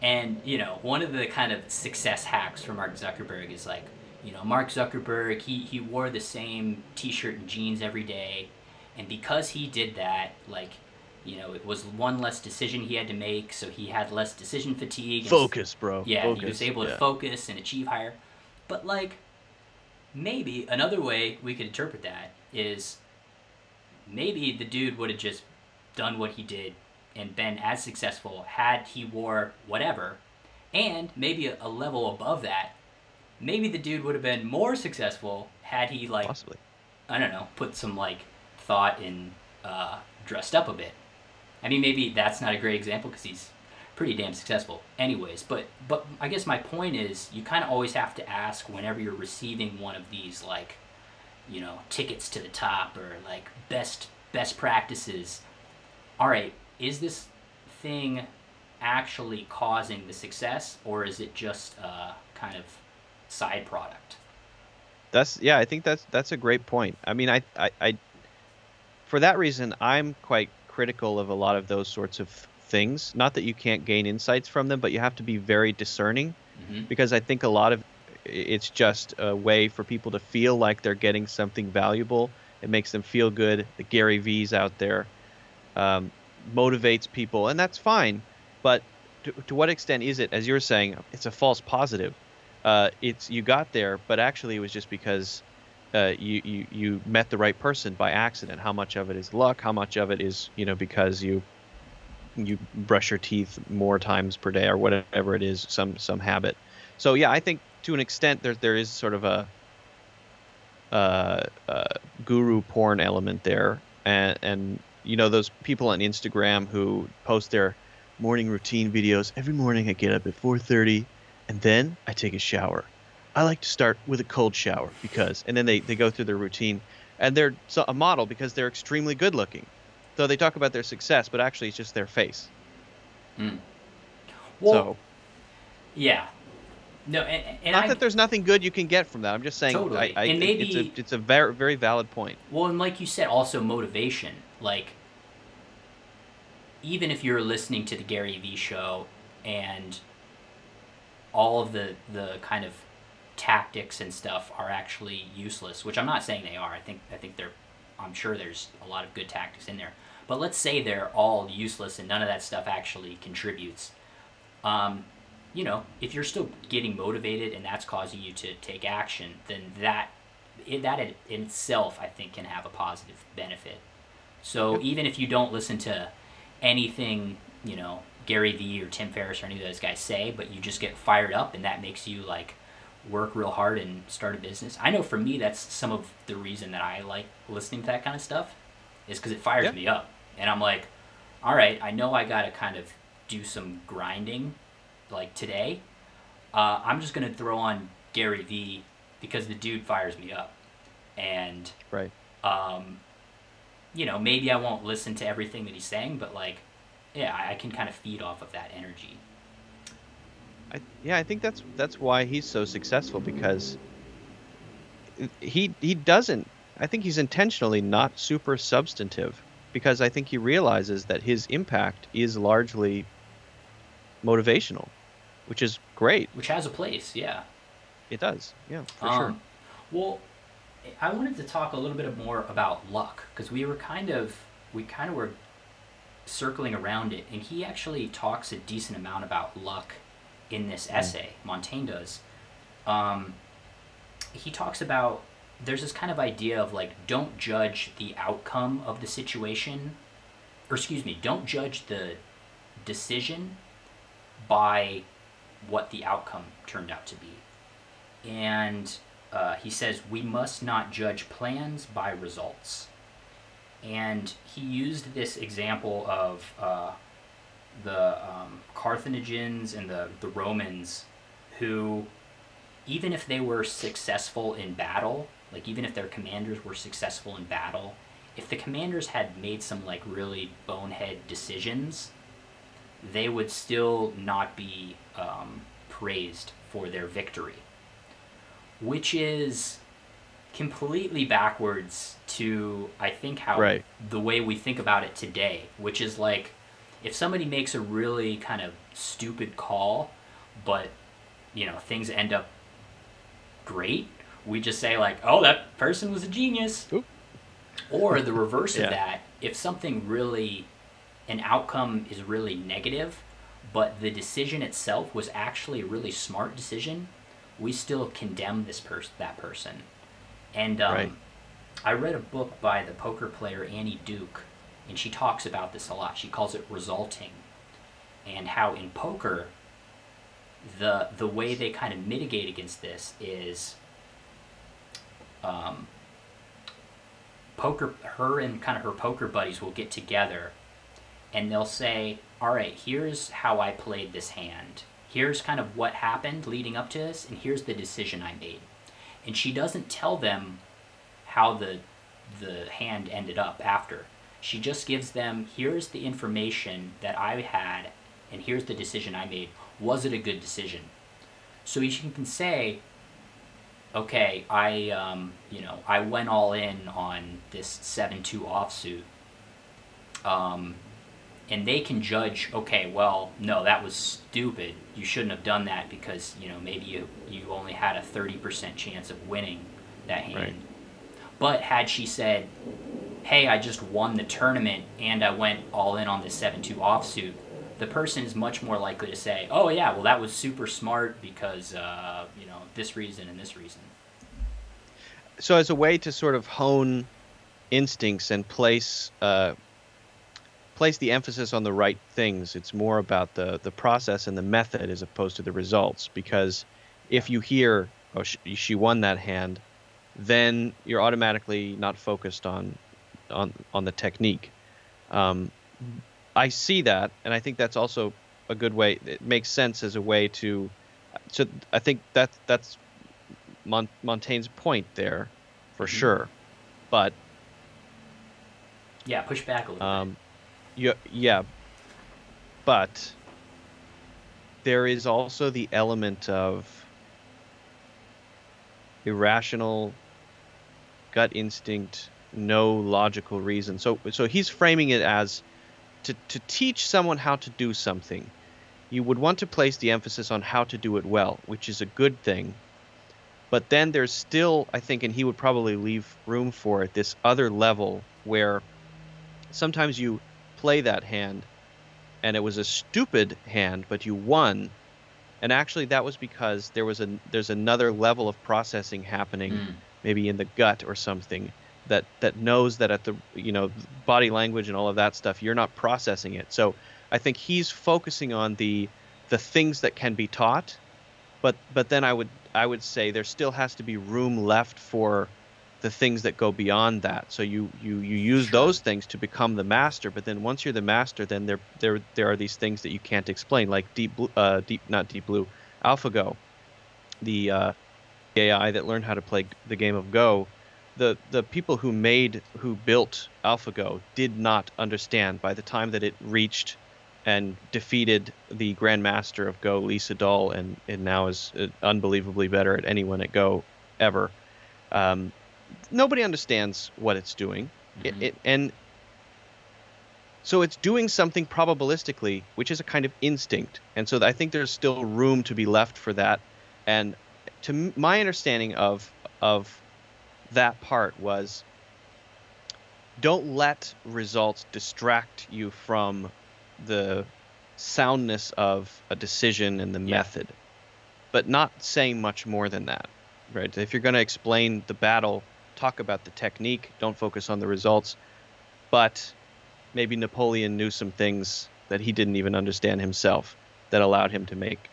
A: And you know, one of the kind of success hacks for Mark Zuckerberg is like, you know, Mark Zuckerberg, he he wore the same t-shirt and jeans every day, and because he did that, like you know, it was one less decision he had to make, so he had less decision fatigue. and-
B: focus bro
A: yeah,
B: focus.
A: he was able to
B: yeah.
A: focus and achieve higher. But like, maybe another way we could interpret that is maybe the dude would have just done what he did and been as successful had he wore whatever, and maybe a, a level above that. Maybe the dude would have been more successful had he like
B: possibly
A: I don't know, put some like thought in uh, dressed up a bit. I mean, maybe that's not a great example because he's pretty damn successful, anyways. But but I guess my point is, you kind of always have to ask whenever you're receiving one of these like, you know, tickets to the top or like best best practices. All right, is this thing actually causing the success, or is it just a kind of side product?
B: That's yeah, I think that's that's a great point. I mean, I, I, I for that reason, I'm quite critical of a lot of those sorts of things. Not that you can't gain insights from them, but you have to be very discerning
A: hmm
B: because I think a lot of it's just a way for people to feel like they're getting something valuable. It makes them feel good. The Gary Vee's out there um, motivates people, and that's fine. But to, to what extent is it, as you're saying, it's a false positive? Uh, it's you got there, but actually it was just because uh, you, you you met the right person by accident. How much of it is luck? How much of it is you know because you you brush your teeth more times per day or whatever it is, some some habit. So yeah, I think to an extent there there is sort of a uh, uh, guru porn element there, and and you know those people on Instagram who post their morning routine videos. Every morning I get up at 4:30, and then I take a shower. I like to start with a cold shower because, and then they, they go through their routine, and they're a model because they're extremely good looking. So they talk about their success, but actually it's just their face.
A: Mm. Well,
B: so
A: yeah. No, and, and
B: not
A: I,
B: that there's nothing good you can get from that. I'm just saying,
A: Totally.
B: I, I,
A: And
B: it's
A: maybe-
B: a it's a very very valid point.
A: well, and like you said, also motivation. Like, even if you're listening to the Gary Vee show and all of the the kind of tactics and stuff are actually useless, which I'm not saying they are. I think I think they're I'm sure there's a lot of good tactics in there. But let's say they're all useless and none of that stuff actually contributes. Um, you know, if you're still getting motivated and that's causing you to take action, then that that in itself, I think, can have a positive benefit. So even if you don't listen to anything, you know, Gary Vee or Tim Ferriss or any of those guys say, but you just get fired up and that makes you like work real hard and start a business. I know for me, that's some of the reason that I like listening to that kind of stuff is because it fires
B: Yeah.
A: me up. And I'm like, all right, I know I got to kind of do some grinding like today. Uh, I'm just going to throw on Gary Vee because the dude fires me up. And
B: Right.
A: um, you know, maybe I won't listen to everything that he's saying, but like, yeah, I can kind of feed off of that energy.
B: I, yeah, I think that's that's why he's so successful because he he doesn't. I think he's intentionally not super substantive because I think he realizes that his impact is largely motivational, which is great.
A: Which has a place, yeah.
B: It does, yeah, for sure.
A: Um, Well, I wanted to talk a little bit more about luck because we were kind of we kind of were circling around it, and he actually talks a decent amount about luck in this essay. Montaigne does. Um, he talks about there's this kind of idea of like don't judge the outcome of the situation, or excuse me, don't judge the decision by what the outcome turned out to be and uh, he says we must not judge plans by results. And he used this example of uh, the um, Carthaginians and the, the Romans who, even if they were successful in battle, like even if their commanders were successful in battle, if the commanders had made some like really bonehead decisions, they would still not be um, praised for their victory which is completely backwards to I think how
B: Right.
A: the way we think about it today, which is like if somebody makes a really kind of stupid call, but you know things end up great, we just say like, "Oh, that person was a genius."
B: Oop.
A: Or the reverse
B: Yeah.
A: of that, if something really an outcome is really negative, but the decision itself was actually a really smart decision, we still condemn this person, that person. And um,
B: Right.
A: I read a book by the poker player Annie Duke, and she talks about this a lot. She calls it resulting, and how in poker, the the way they kind of mitigate against this is, um, poker. Her and kind of her poker buddies will get together, and they'll say, "All right, here's how I played this hand." here's kind of what happened leading up to this, and here's the decision I made. And she doesn't tell them how the the hand ended up after. She just gives them here's the information that I had, and here's the decision I made. Was it a good decision? So you can say, okay, I um, you know I went all in on this seven two offsuit. Um, and they can judge okay well no that was stupid you shouldn't have done that because you know maybe you, you only had a 30% chance of winning that hand
B: Right.
A: but had she said hey i just won the tournament and i went all in on the 7-2 offsuit the person is much more likely to say oh yeah well that was super smart because uh, you know this reason and this reason
B: so as a way to sort of hone instincts and place uh, place the emphasis on the right things, it's more about the the process and the method as opposed to the results. Because if you hear, "Oh, she, she won that hand," then you're automatically not focused on on on the technique. Um, I see that, and I think that's also a good way. It makes sense as a way to. So I think that that's Mon- Montaigne's point there, for
A: Mhm.
B: sure. But
A: yeah push back a little
B: um, yeah, yeah, but there is also the element of irrational gut instinct, no logical reason. So, so he's framing it as to to teach someone how to do something. You would want to place the emphasis on how to do it well, which is a good thing. But then there's still, I think, and he would probably leave room for it, this other level where sometimes you play that hand and it was a stupid hand but you won and actually that was because there was a there's another level of processing happening
A: Mm.
B: maybe in the gut or something that that knows that at the you know body language and all of that stuff you're not processing it. So i think he's focusing on the the things that can be taught but but then i would i would say there still has to be room left for the things that go beyond that. So you you you use
A: Sure.
B: those things to become the master but then once you're the master then there there there are these things that you can't explain like deep blue uh deep not deep blue alphago the uh ai that learned how to play the game of go the the people who made who built AlphaGo did not understand by the time that it reached and defeated the grandmaster of Go, Lee Sedol, and and now is uh, unbelievably better at anyone at Go ever. Um, nobody understands what it's doing, It-
A: Mhm.
B: it, and so it's doing something probabilistically, which is a kind of instinct, and so I think there's still room to be left for that. And to m- my understanding of of that part was don't let results distract you from the soundness of a decision and the
A: Yeah.
B: method but not saying much more than that right if you're going to explain the battle talk about the technique don't focus on the results but maybe napoleon knew some things that he didn't even understand himself that allowed him to make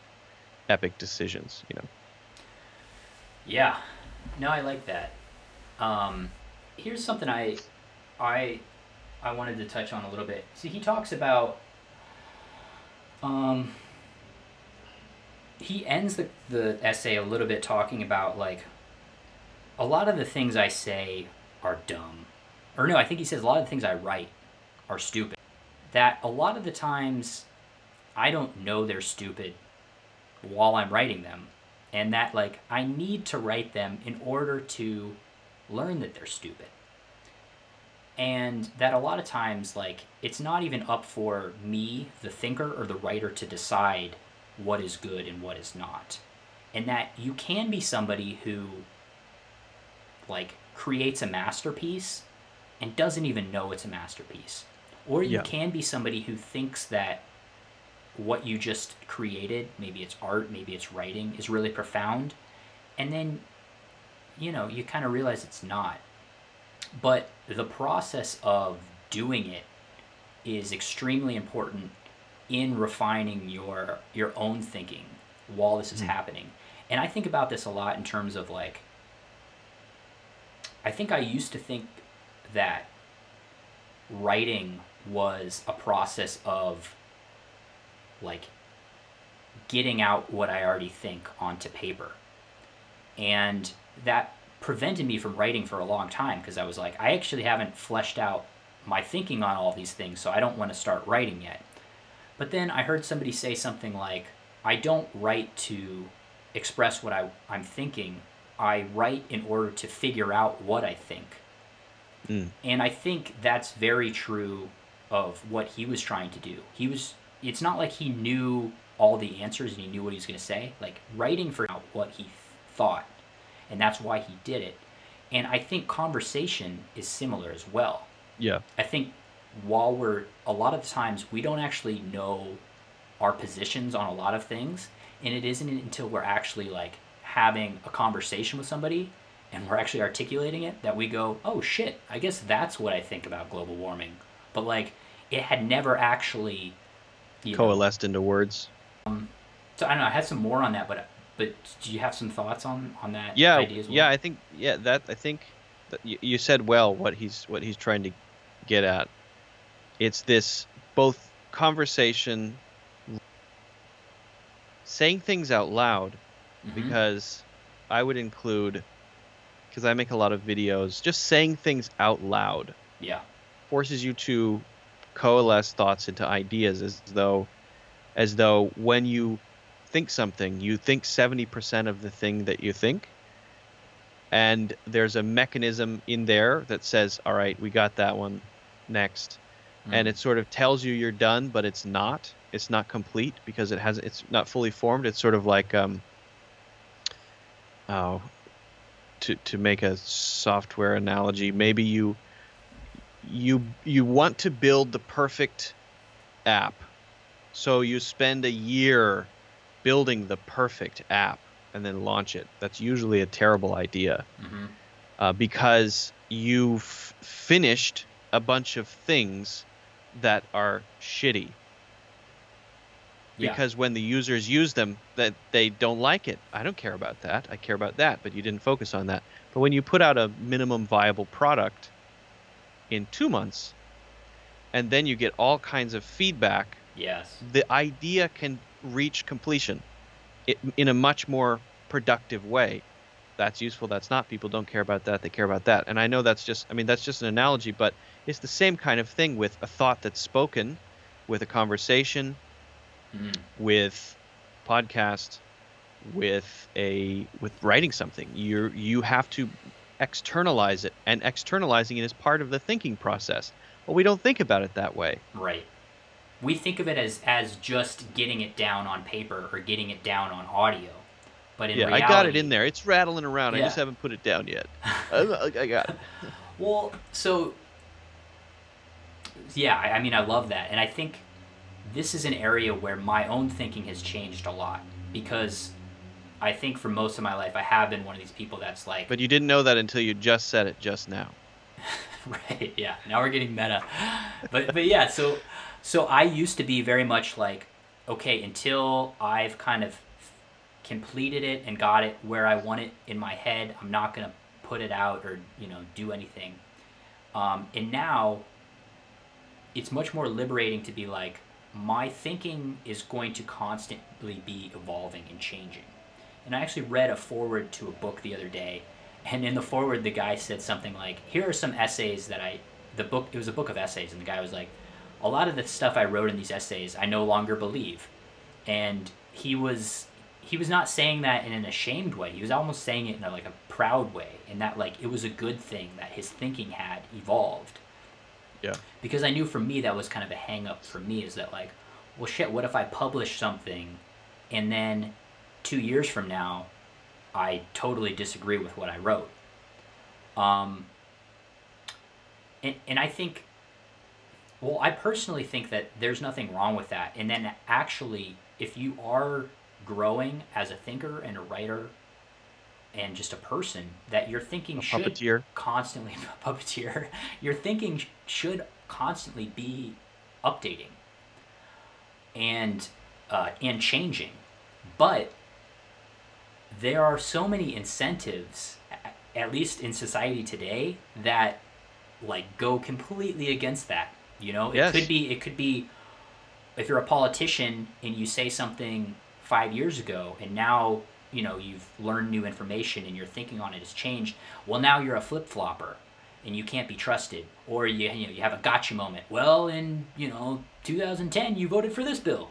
B: epic decisions you know
A: Yeah. No, I like that. Um, here's something I, I, I wanted to touch on a little bit. See, he talks about. Um, he ends the the essay a little bit talking about like. A lot of the things I say are dumb, or no, I think he says a lot of the things I write are stupid. That a lot of the times, I don't know they're stupid while I'm writing them and that like I need to write them in order to learn that they're stupid. And that a lot of times like it's not even up for me, the thinker or the writer to decide what is good and what is not. And that you can be somebody who like creates a masterpiece and doesn't even know it's a masterpiece. Or you
B: Yeah.
A: can be somebody who thinks that what you just created, maybe it's art, maybe it's writing, is really profound. And then, you know, you kind of realize it's not. But the process of doing it is extremely important in refining your your own thinking while this is
B: Mhm.
A: happening. And I think about this a lot in terms of like I think I used to think that writing was a process of like getting out what I already think onto paper. And that prevented me from writing for a long time because I was like, I actually haven't fleshed out my thinking on all these things, so I don't want to start writing yet. But then I heard somebody say something like, I don't write to express what I, I'm thinking, I write in order to figure out what I think.
B: Mm.
A: And I think that's very true of what he was trying to do. He was it's not like he knew all the answers and he knew what he was going to say. Like writing for what he thought. And that's why he did it. And I think conversation is similar as well.
B: yeah
A: I think while we're a lot of times we don't actually know our positions on a lot of things and it isn't until we're actually like having a conversation with somebody and we're actually articulating it that we go oh shit i guess that's what i think about global warming but like it had never actually you know,
B: coalesced into words um,
A: so i don't know i had some more on that but but do you have some thoughts on on that
B: yeah
A: idea as well?
B: yeah i think yeah that i think that you, you said well what he's what he's trying to get at it's this both conversation saying things out loud
A: Mhm.
B: because i would include because i make a lot of videos just saying things out loud
A: yeah
B: forces you to coalesce thoughts into ideas as though as though when you think something you think 70% of the thing that you think. And there's a mechanism in there that says all right we got that one next. And
A: Mhm.
B: it sort of tells you you're done but it's not. It's not complete because it has it's not fully formed. It's sort of like um oh to to make a software analogy maybe you you you want to build the perfect app. So you spend a year building the perfect app and then launch it that's usually a terrible idea
A: Mhm.
B: uh, because you've finished a bunch of things that are shitty
A: Yeah.
B: because when the users use them that they don't like it i don't care about that i care about that but you didn't focus on that but when you put out a minimum viable product in two months and then you get all kinds of feedback
A: yes.
B: the idea can reach completion i- in a much more productive way. That's useful that's not. People don't care about that they care about that. And i know that's just i mean that's just an analogy but it's the same kind of thing with a thought that's spoken with a conversation
A: Mhm.
B: with podcast with a with writing something. You you have to externalize it and externalizing it is part of the thinking process. Well we don't think about it that way.
A: Right. We think of it as as just getting it down on paper or getting it down on audio, but in
B: yeah
A: reality,
B: i got it in there. It's rattling around. I just haven't put it down yet. I, I got it.
A: Well, so yeah, I, I mean, I love that, and I think this is an area where my own thinking has changed a lot because I think for most of my life I have been one of these people that's like,
B: but you didn't know that until you just said it just now.
A: Right, yeah. Now we're getting meta, but but yeah, so so I used to be very much like, okay, until I've kind of completed it and got it where I want it in my head, I'm not gonna put it out or you know do anything. Um, and now it's much more liberating to be like my thinking is going to constantly be evolving and changing. And I actually read a forward to a book the other day, and in the forward the guy said something like, "Here are some essays that I the book it was a book of essays and the guy was like, "A lot of the stuff I wrote in these essays I no longer believe." And he was he was not saying that in an ashamed way. He was almost saying it in a, like a proud way, in that like it was a good thing that his thinking had evolved
B: yeah
A: because I knew for me that was kind of a hang up for me is that like, well shit, what if I publish something and then two years from now I totally disagree with what I wrote. Um and, and I think well, I personally think that there's nothing wrong with that. And then actually, if you are growing as a thinker and a writer and just a person, that your thinking
B: a
A: should
B: puppeteer.
A: constantly puppeteer your thinking should constantly be updating and uh, and changing. But there are so many incentives at least in society today that like go completely against that you know it
B: Yes.
A: could be it could be if you're a politician and you say something five years ago and now you know you've learned new information and your thinking on it has changed well now you're a flip-flopper and you can't be trusted or you, you know you have a gotcha moment. Well in you know 2010 you voted for this bill.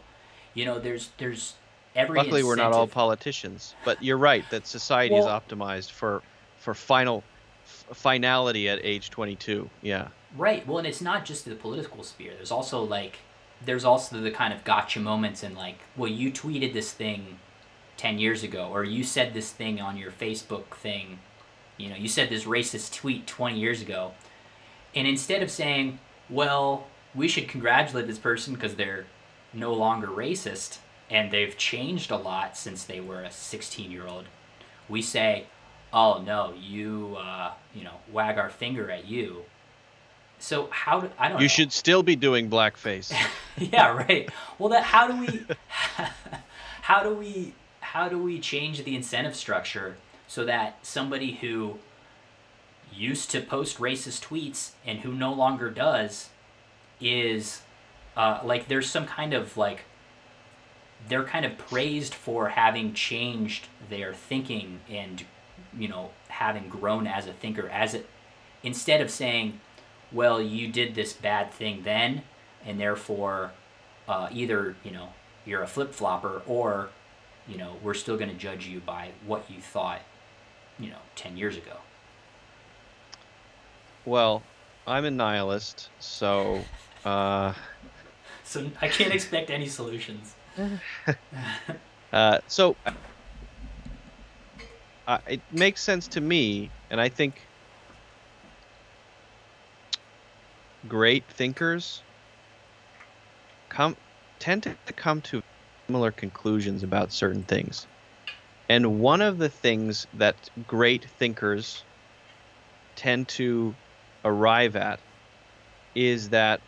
A: You know there's there's every
B: luckily we're not all politicians but you're right that society is optimized for for final finality at age 22 yeah
A: Right. Well, and it's not just the political sphere. There's also like, there's also the kind of gotcha moments and like, well, you tweeted this thing ten years ago, or you said this thing on your Facebook thing. You know, you said this racist tweet twenty years ago, and instead of saying, well, we should congratulate this person because they're no longer racist and they've changed a lot since they were a sixteen-year-old, we say, oh no, you, uh, you know, wag our finger at you. So how do I don't
B: you
A: know.
B: should still be doing blackface
A: yeah, right. Well, that how do we how do we how do we change the incentive structure so that somebody who used to post racist tweets and who no longer does is uh, like there's some kind of like they're kind of praised for having changed their thinking and you know having grown as a thinker as it instead of saying well you did this bad thing then and therefore uh, either you know you're a flip-flopper or you know we're still going to judge you by what you thought you know 10 years ago.
B: Well i'm a nihilist so uh,
A: so i can't expect any solutions.
B: Uh, so uh, it makes sense to me and i think great thinkers come tend to come to similar conclusions about certain things. And one of the things that great thinkers tend to arrive at is that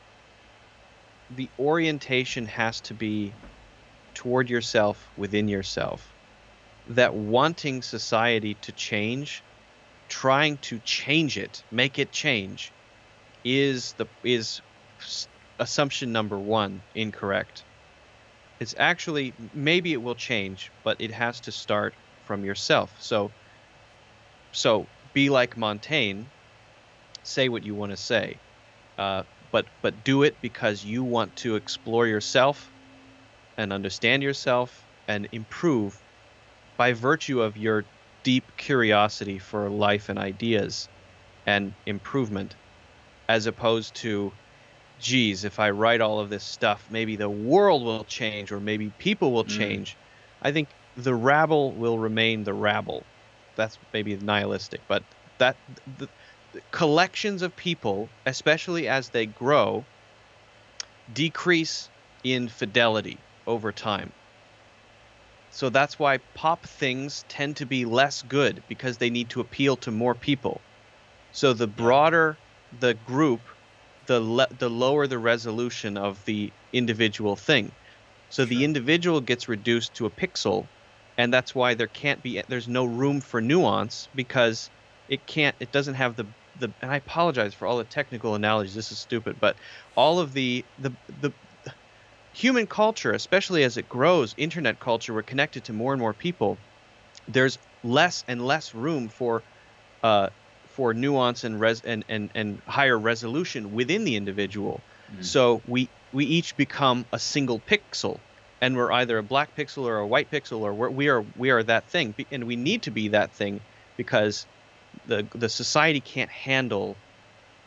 B: the orientation has to be toward yourself within yourself that wanting society to change trying to change it make it change is the is assumption number 1 incorrect. It's actually maybe it will change but it has to start from yourself. So so be like montaigne. Say what you want to say. Uh, but but do it because you want to explore yourself and understand yourself and improve by virtue of your deep curiosity for life and ideas and improvement as opposed to geez if i write all of this stuff maybe the world will change or maybe people will mm. change mm. i think the rabble will remain the rabble that's maybe nihilistic but that the, collections of people, especially as they grow, decrease in fidelity over time. So that's why pop things tend to be less good because they need to appeal to more people. So the broader the group, the le- the lower the resolution of the individual thing. So sure. the individual gets reduced to a pixel, and that's why there can't be there's no room for nuance because it can't it doesn't have the the and I apologize for all the technical analogies. This is stupid, but all of the the the human culture, especially as it grows, internet culture, we're connected to more and more people. There's less and less room for uh, for nuance and res and, and, and higher resolution within the individual. Mm. So we we each become a single pixel, and we're either a black pixel or a white pixel, or we're, we are we are that thing, and we need to be that thing because the the society can't handle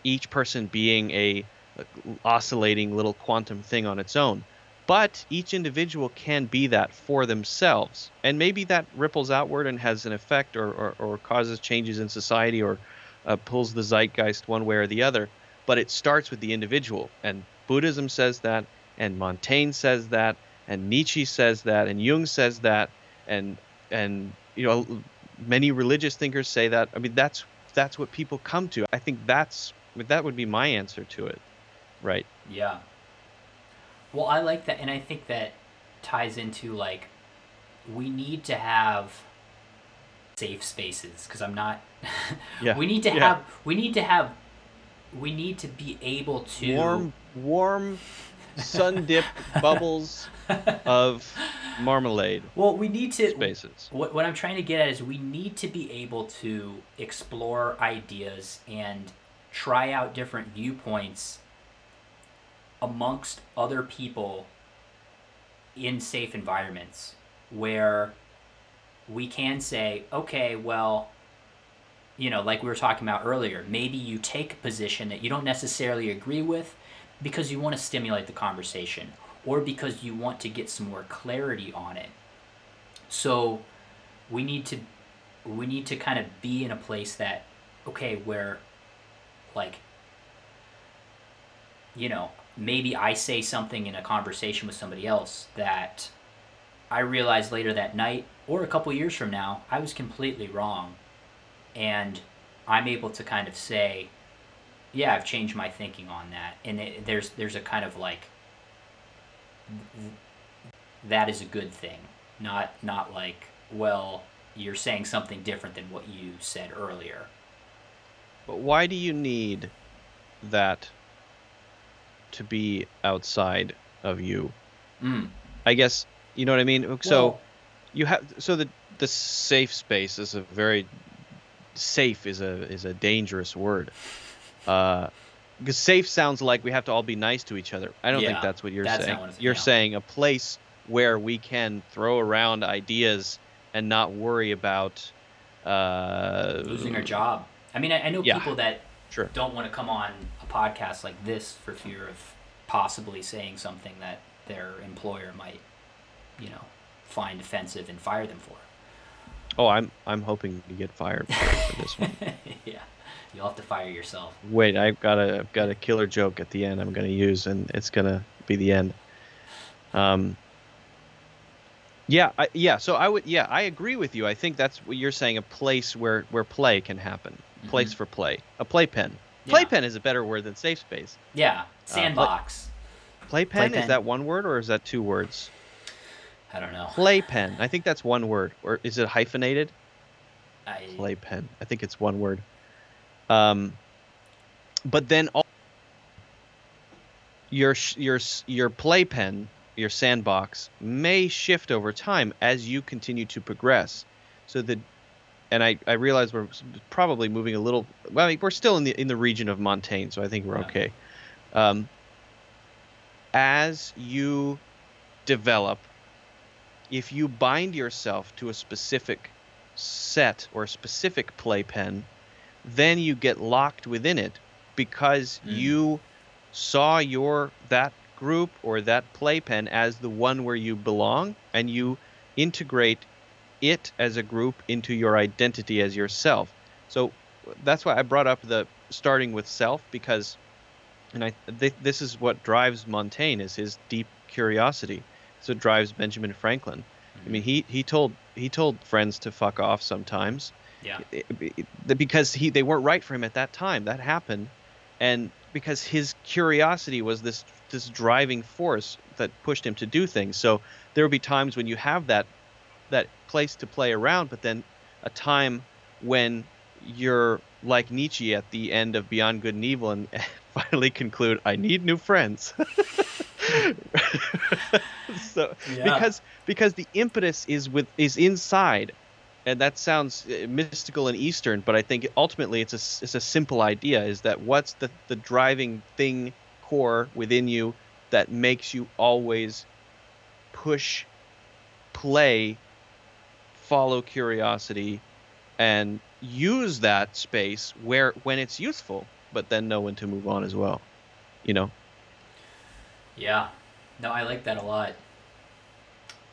B: each person being a, a oscillating little quantum thing on its own but each individual can be that for themselves and maybe that ripples outward and has an effect or, or, or causes changes in society or uh, pulls the zeitgeist one way or the other but it starts with the individual and buddhism says that and montaigne says that and nietzsche says that and jung says that and and you know many religious thinkers say that. I mean, that's that's what people come to. I think that's that would be my answer to it, right?
A: Yeah. Well, I like that, and I think that ties into like we need to have safe spaces because I'm not. yeah. We need to yeah. have. We need to have. We need to be able to
B: warm, warm, sun dip bubbles of marmalade.
A: Well, we need to
B: spaces.
A: What what I'm trying to get at is we need to be able to explore ideas and try out different viewpoints amongst other people in safe environments where we can say, okay, well, you know, like we were talking about earlier, maybe you take a position that you don't necessarily agree with because you want to stimulate the conversation or because you want to get some more clarity on it. So we need to we need to kind of be in a place that okay, where like you know, maybe I say something in a conversation with somebody else that I realize later that night or a couple years from now, I was completely wrong. And I'm able to kind of say, yeah, I've changed my thinking on that. And it, there's there's a kind of like that is a good thing. Not not like, well, you're saying something different than what you said earlier.
B: But why do you need that to be outside of you?
A: Mm.
B: I guess you know what I mean. So well, you have so the the safe space is a very safe is a is a dangerous word. Uh, because safe sounds like we have to all be nice to each other. I don't yeah, think that's what you're that's saying. What you're yeah. saying a place where we can throw around ideas and not worry about uh,
A: losing our job. I mean, I, I know
B: yeah,
A: people that
B: sure.
A: don't want to come on a podcast like this for fear of possibly saying something that their employer might, you know, find offensive and fire them for.
B: Oh, I'm I'm hoping to get fired for this one.
A: yeah. You'll have to fire yourself.
B: Wait, I've got a I've got a killer joke at the end. I'm going to use, and it's going to be the end. Um. Yeah, I, yeah. So I would, yeah, I agree with you. I think that's what you're saying. A place where where play can happen. place
A: Mhm.
B: for play, a playpen.
A: Yeah.
B: Playpen is a better word than safe space.
A: Yeah, sandbox.
B: Playpen,
A: Playpen.
B: is that one word or is that two words?
A: I don't know.
B: Playpen. I think that's one word. Or is it hyphenated?
A: I,
B: Playpen. I think it's one word. Um, but then all, your your your playpen, your sandbox may shift over time as you continue to progress. So the and I, I realize we're probably moving a little. Well, I mean, we're still in the in the region of Montaigne, so I think we're
A: Yeah.
B: okay. Um, as you develop, if you bind yourself to a specific set or a specific playpen, then you get locked within it because
A: Mm.
B: you saw your that group or that playpen as the one where you belong and you integrate it as a group into your identity as yourself. So that's why I brought up the starting with self because and I th- this is what drives Montaigne is his deep curiosity. So drives Benjamin Franklin. I mean, he he told he told friends to fuck off sometimes
A: yeah,
B: because he they weren't right for him at that time. That happened, and because his curiosity was this this driving force that pushed him to do things. So there will be times when you have that that place to play around, but then a time when you're like Nietzsche at the end of Beyond Good and Evil and finally conclude, I need new friends. so
A: Yeah.
B: because because the impetus is with is inside and that sounds uh, mystical and eastern but i think ultimately it's a it's a simple idea is that what's the the driving thing core within you that makes you always push play follow curiosity and use that space where when it's useful but then know when to move on as well you know
A: yeah. No, I like that a lot.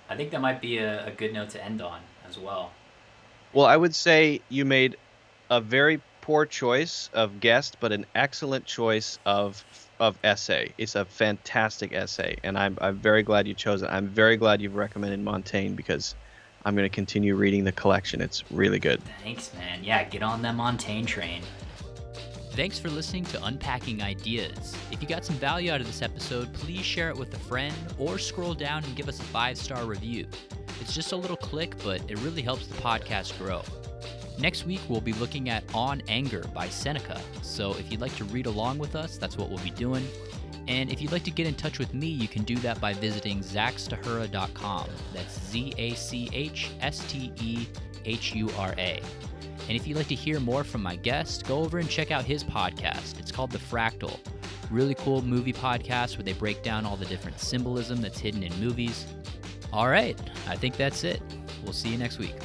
A: I think that might be a, a good note to end on as well.
B: Well, I would say you made a very poor choice of guest, but an excellent choice of of essay. It's a fantastic essay, and I'm I'm very glad you chose it. I'm very glad you've recommended Montaigne because I'm going to continue reading the collection. It's really good.
A: Thanks, man. Yeah, get on that Montaigne train. Thanks for listening to Unpacking Ideas. If you got some value out of this episode, please share it with a friend or scroll down and give us a five star review. It's just a little click, but it really helps the podcast grow. Next week, we'll be looking at On Anger by Seneca. So if you'd like to read along with us, that's what we'll be doing. And if you'd like to get in touch with me, you can do that by visiting zachstehura.com. That's Z A C H S T E H U R A. And if you'd like to hear more from my guest, go over and check out his podcast. It's called The Fractal. Really cool movie podcast where they break down all the different symbolism that's hidden in movies. All right, I think that's it. We'll see you next week.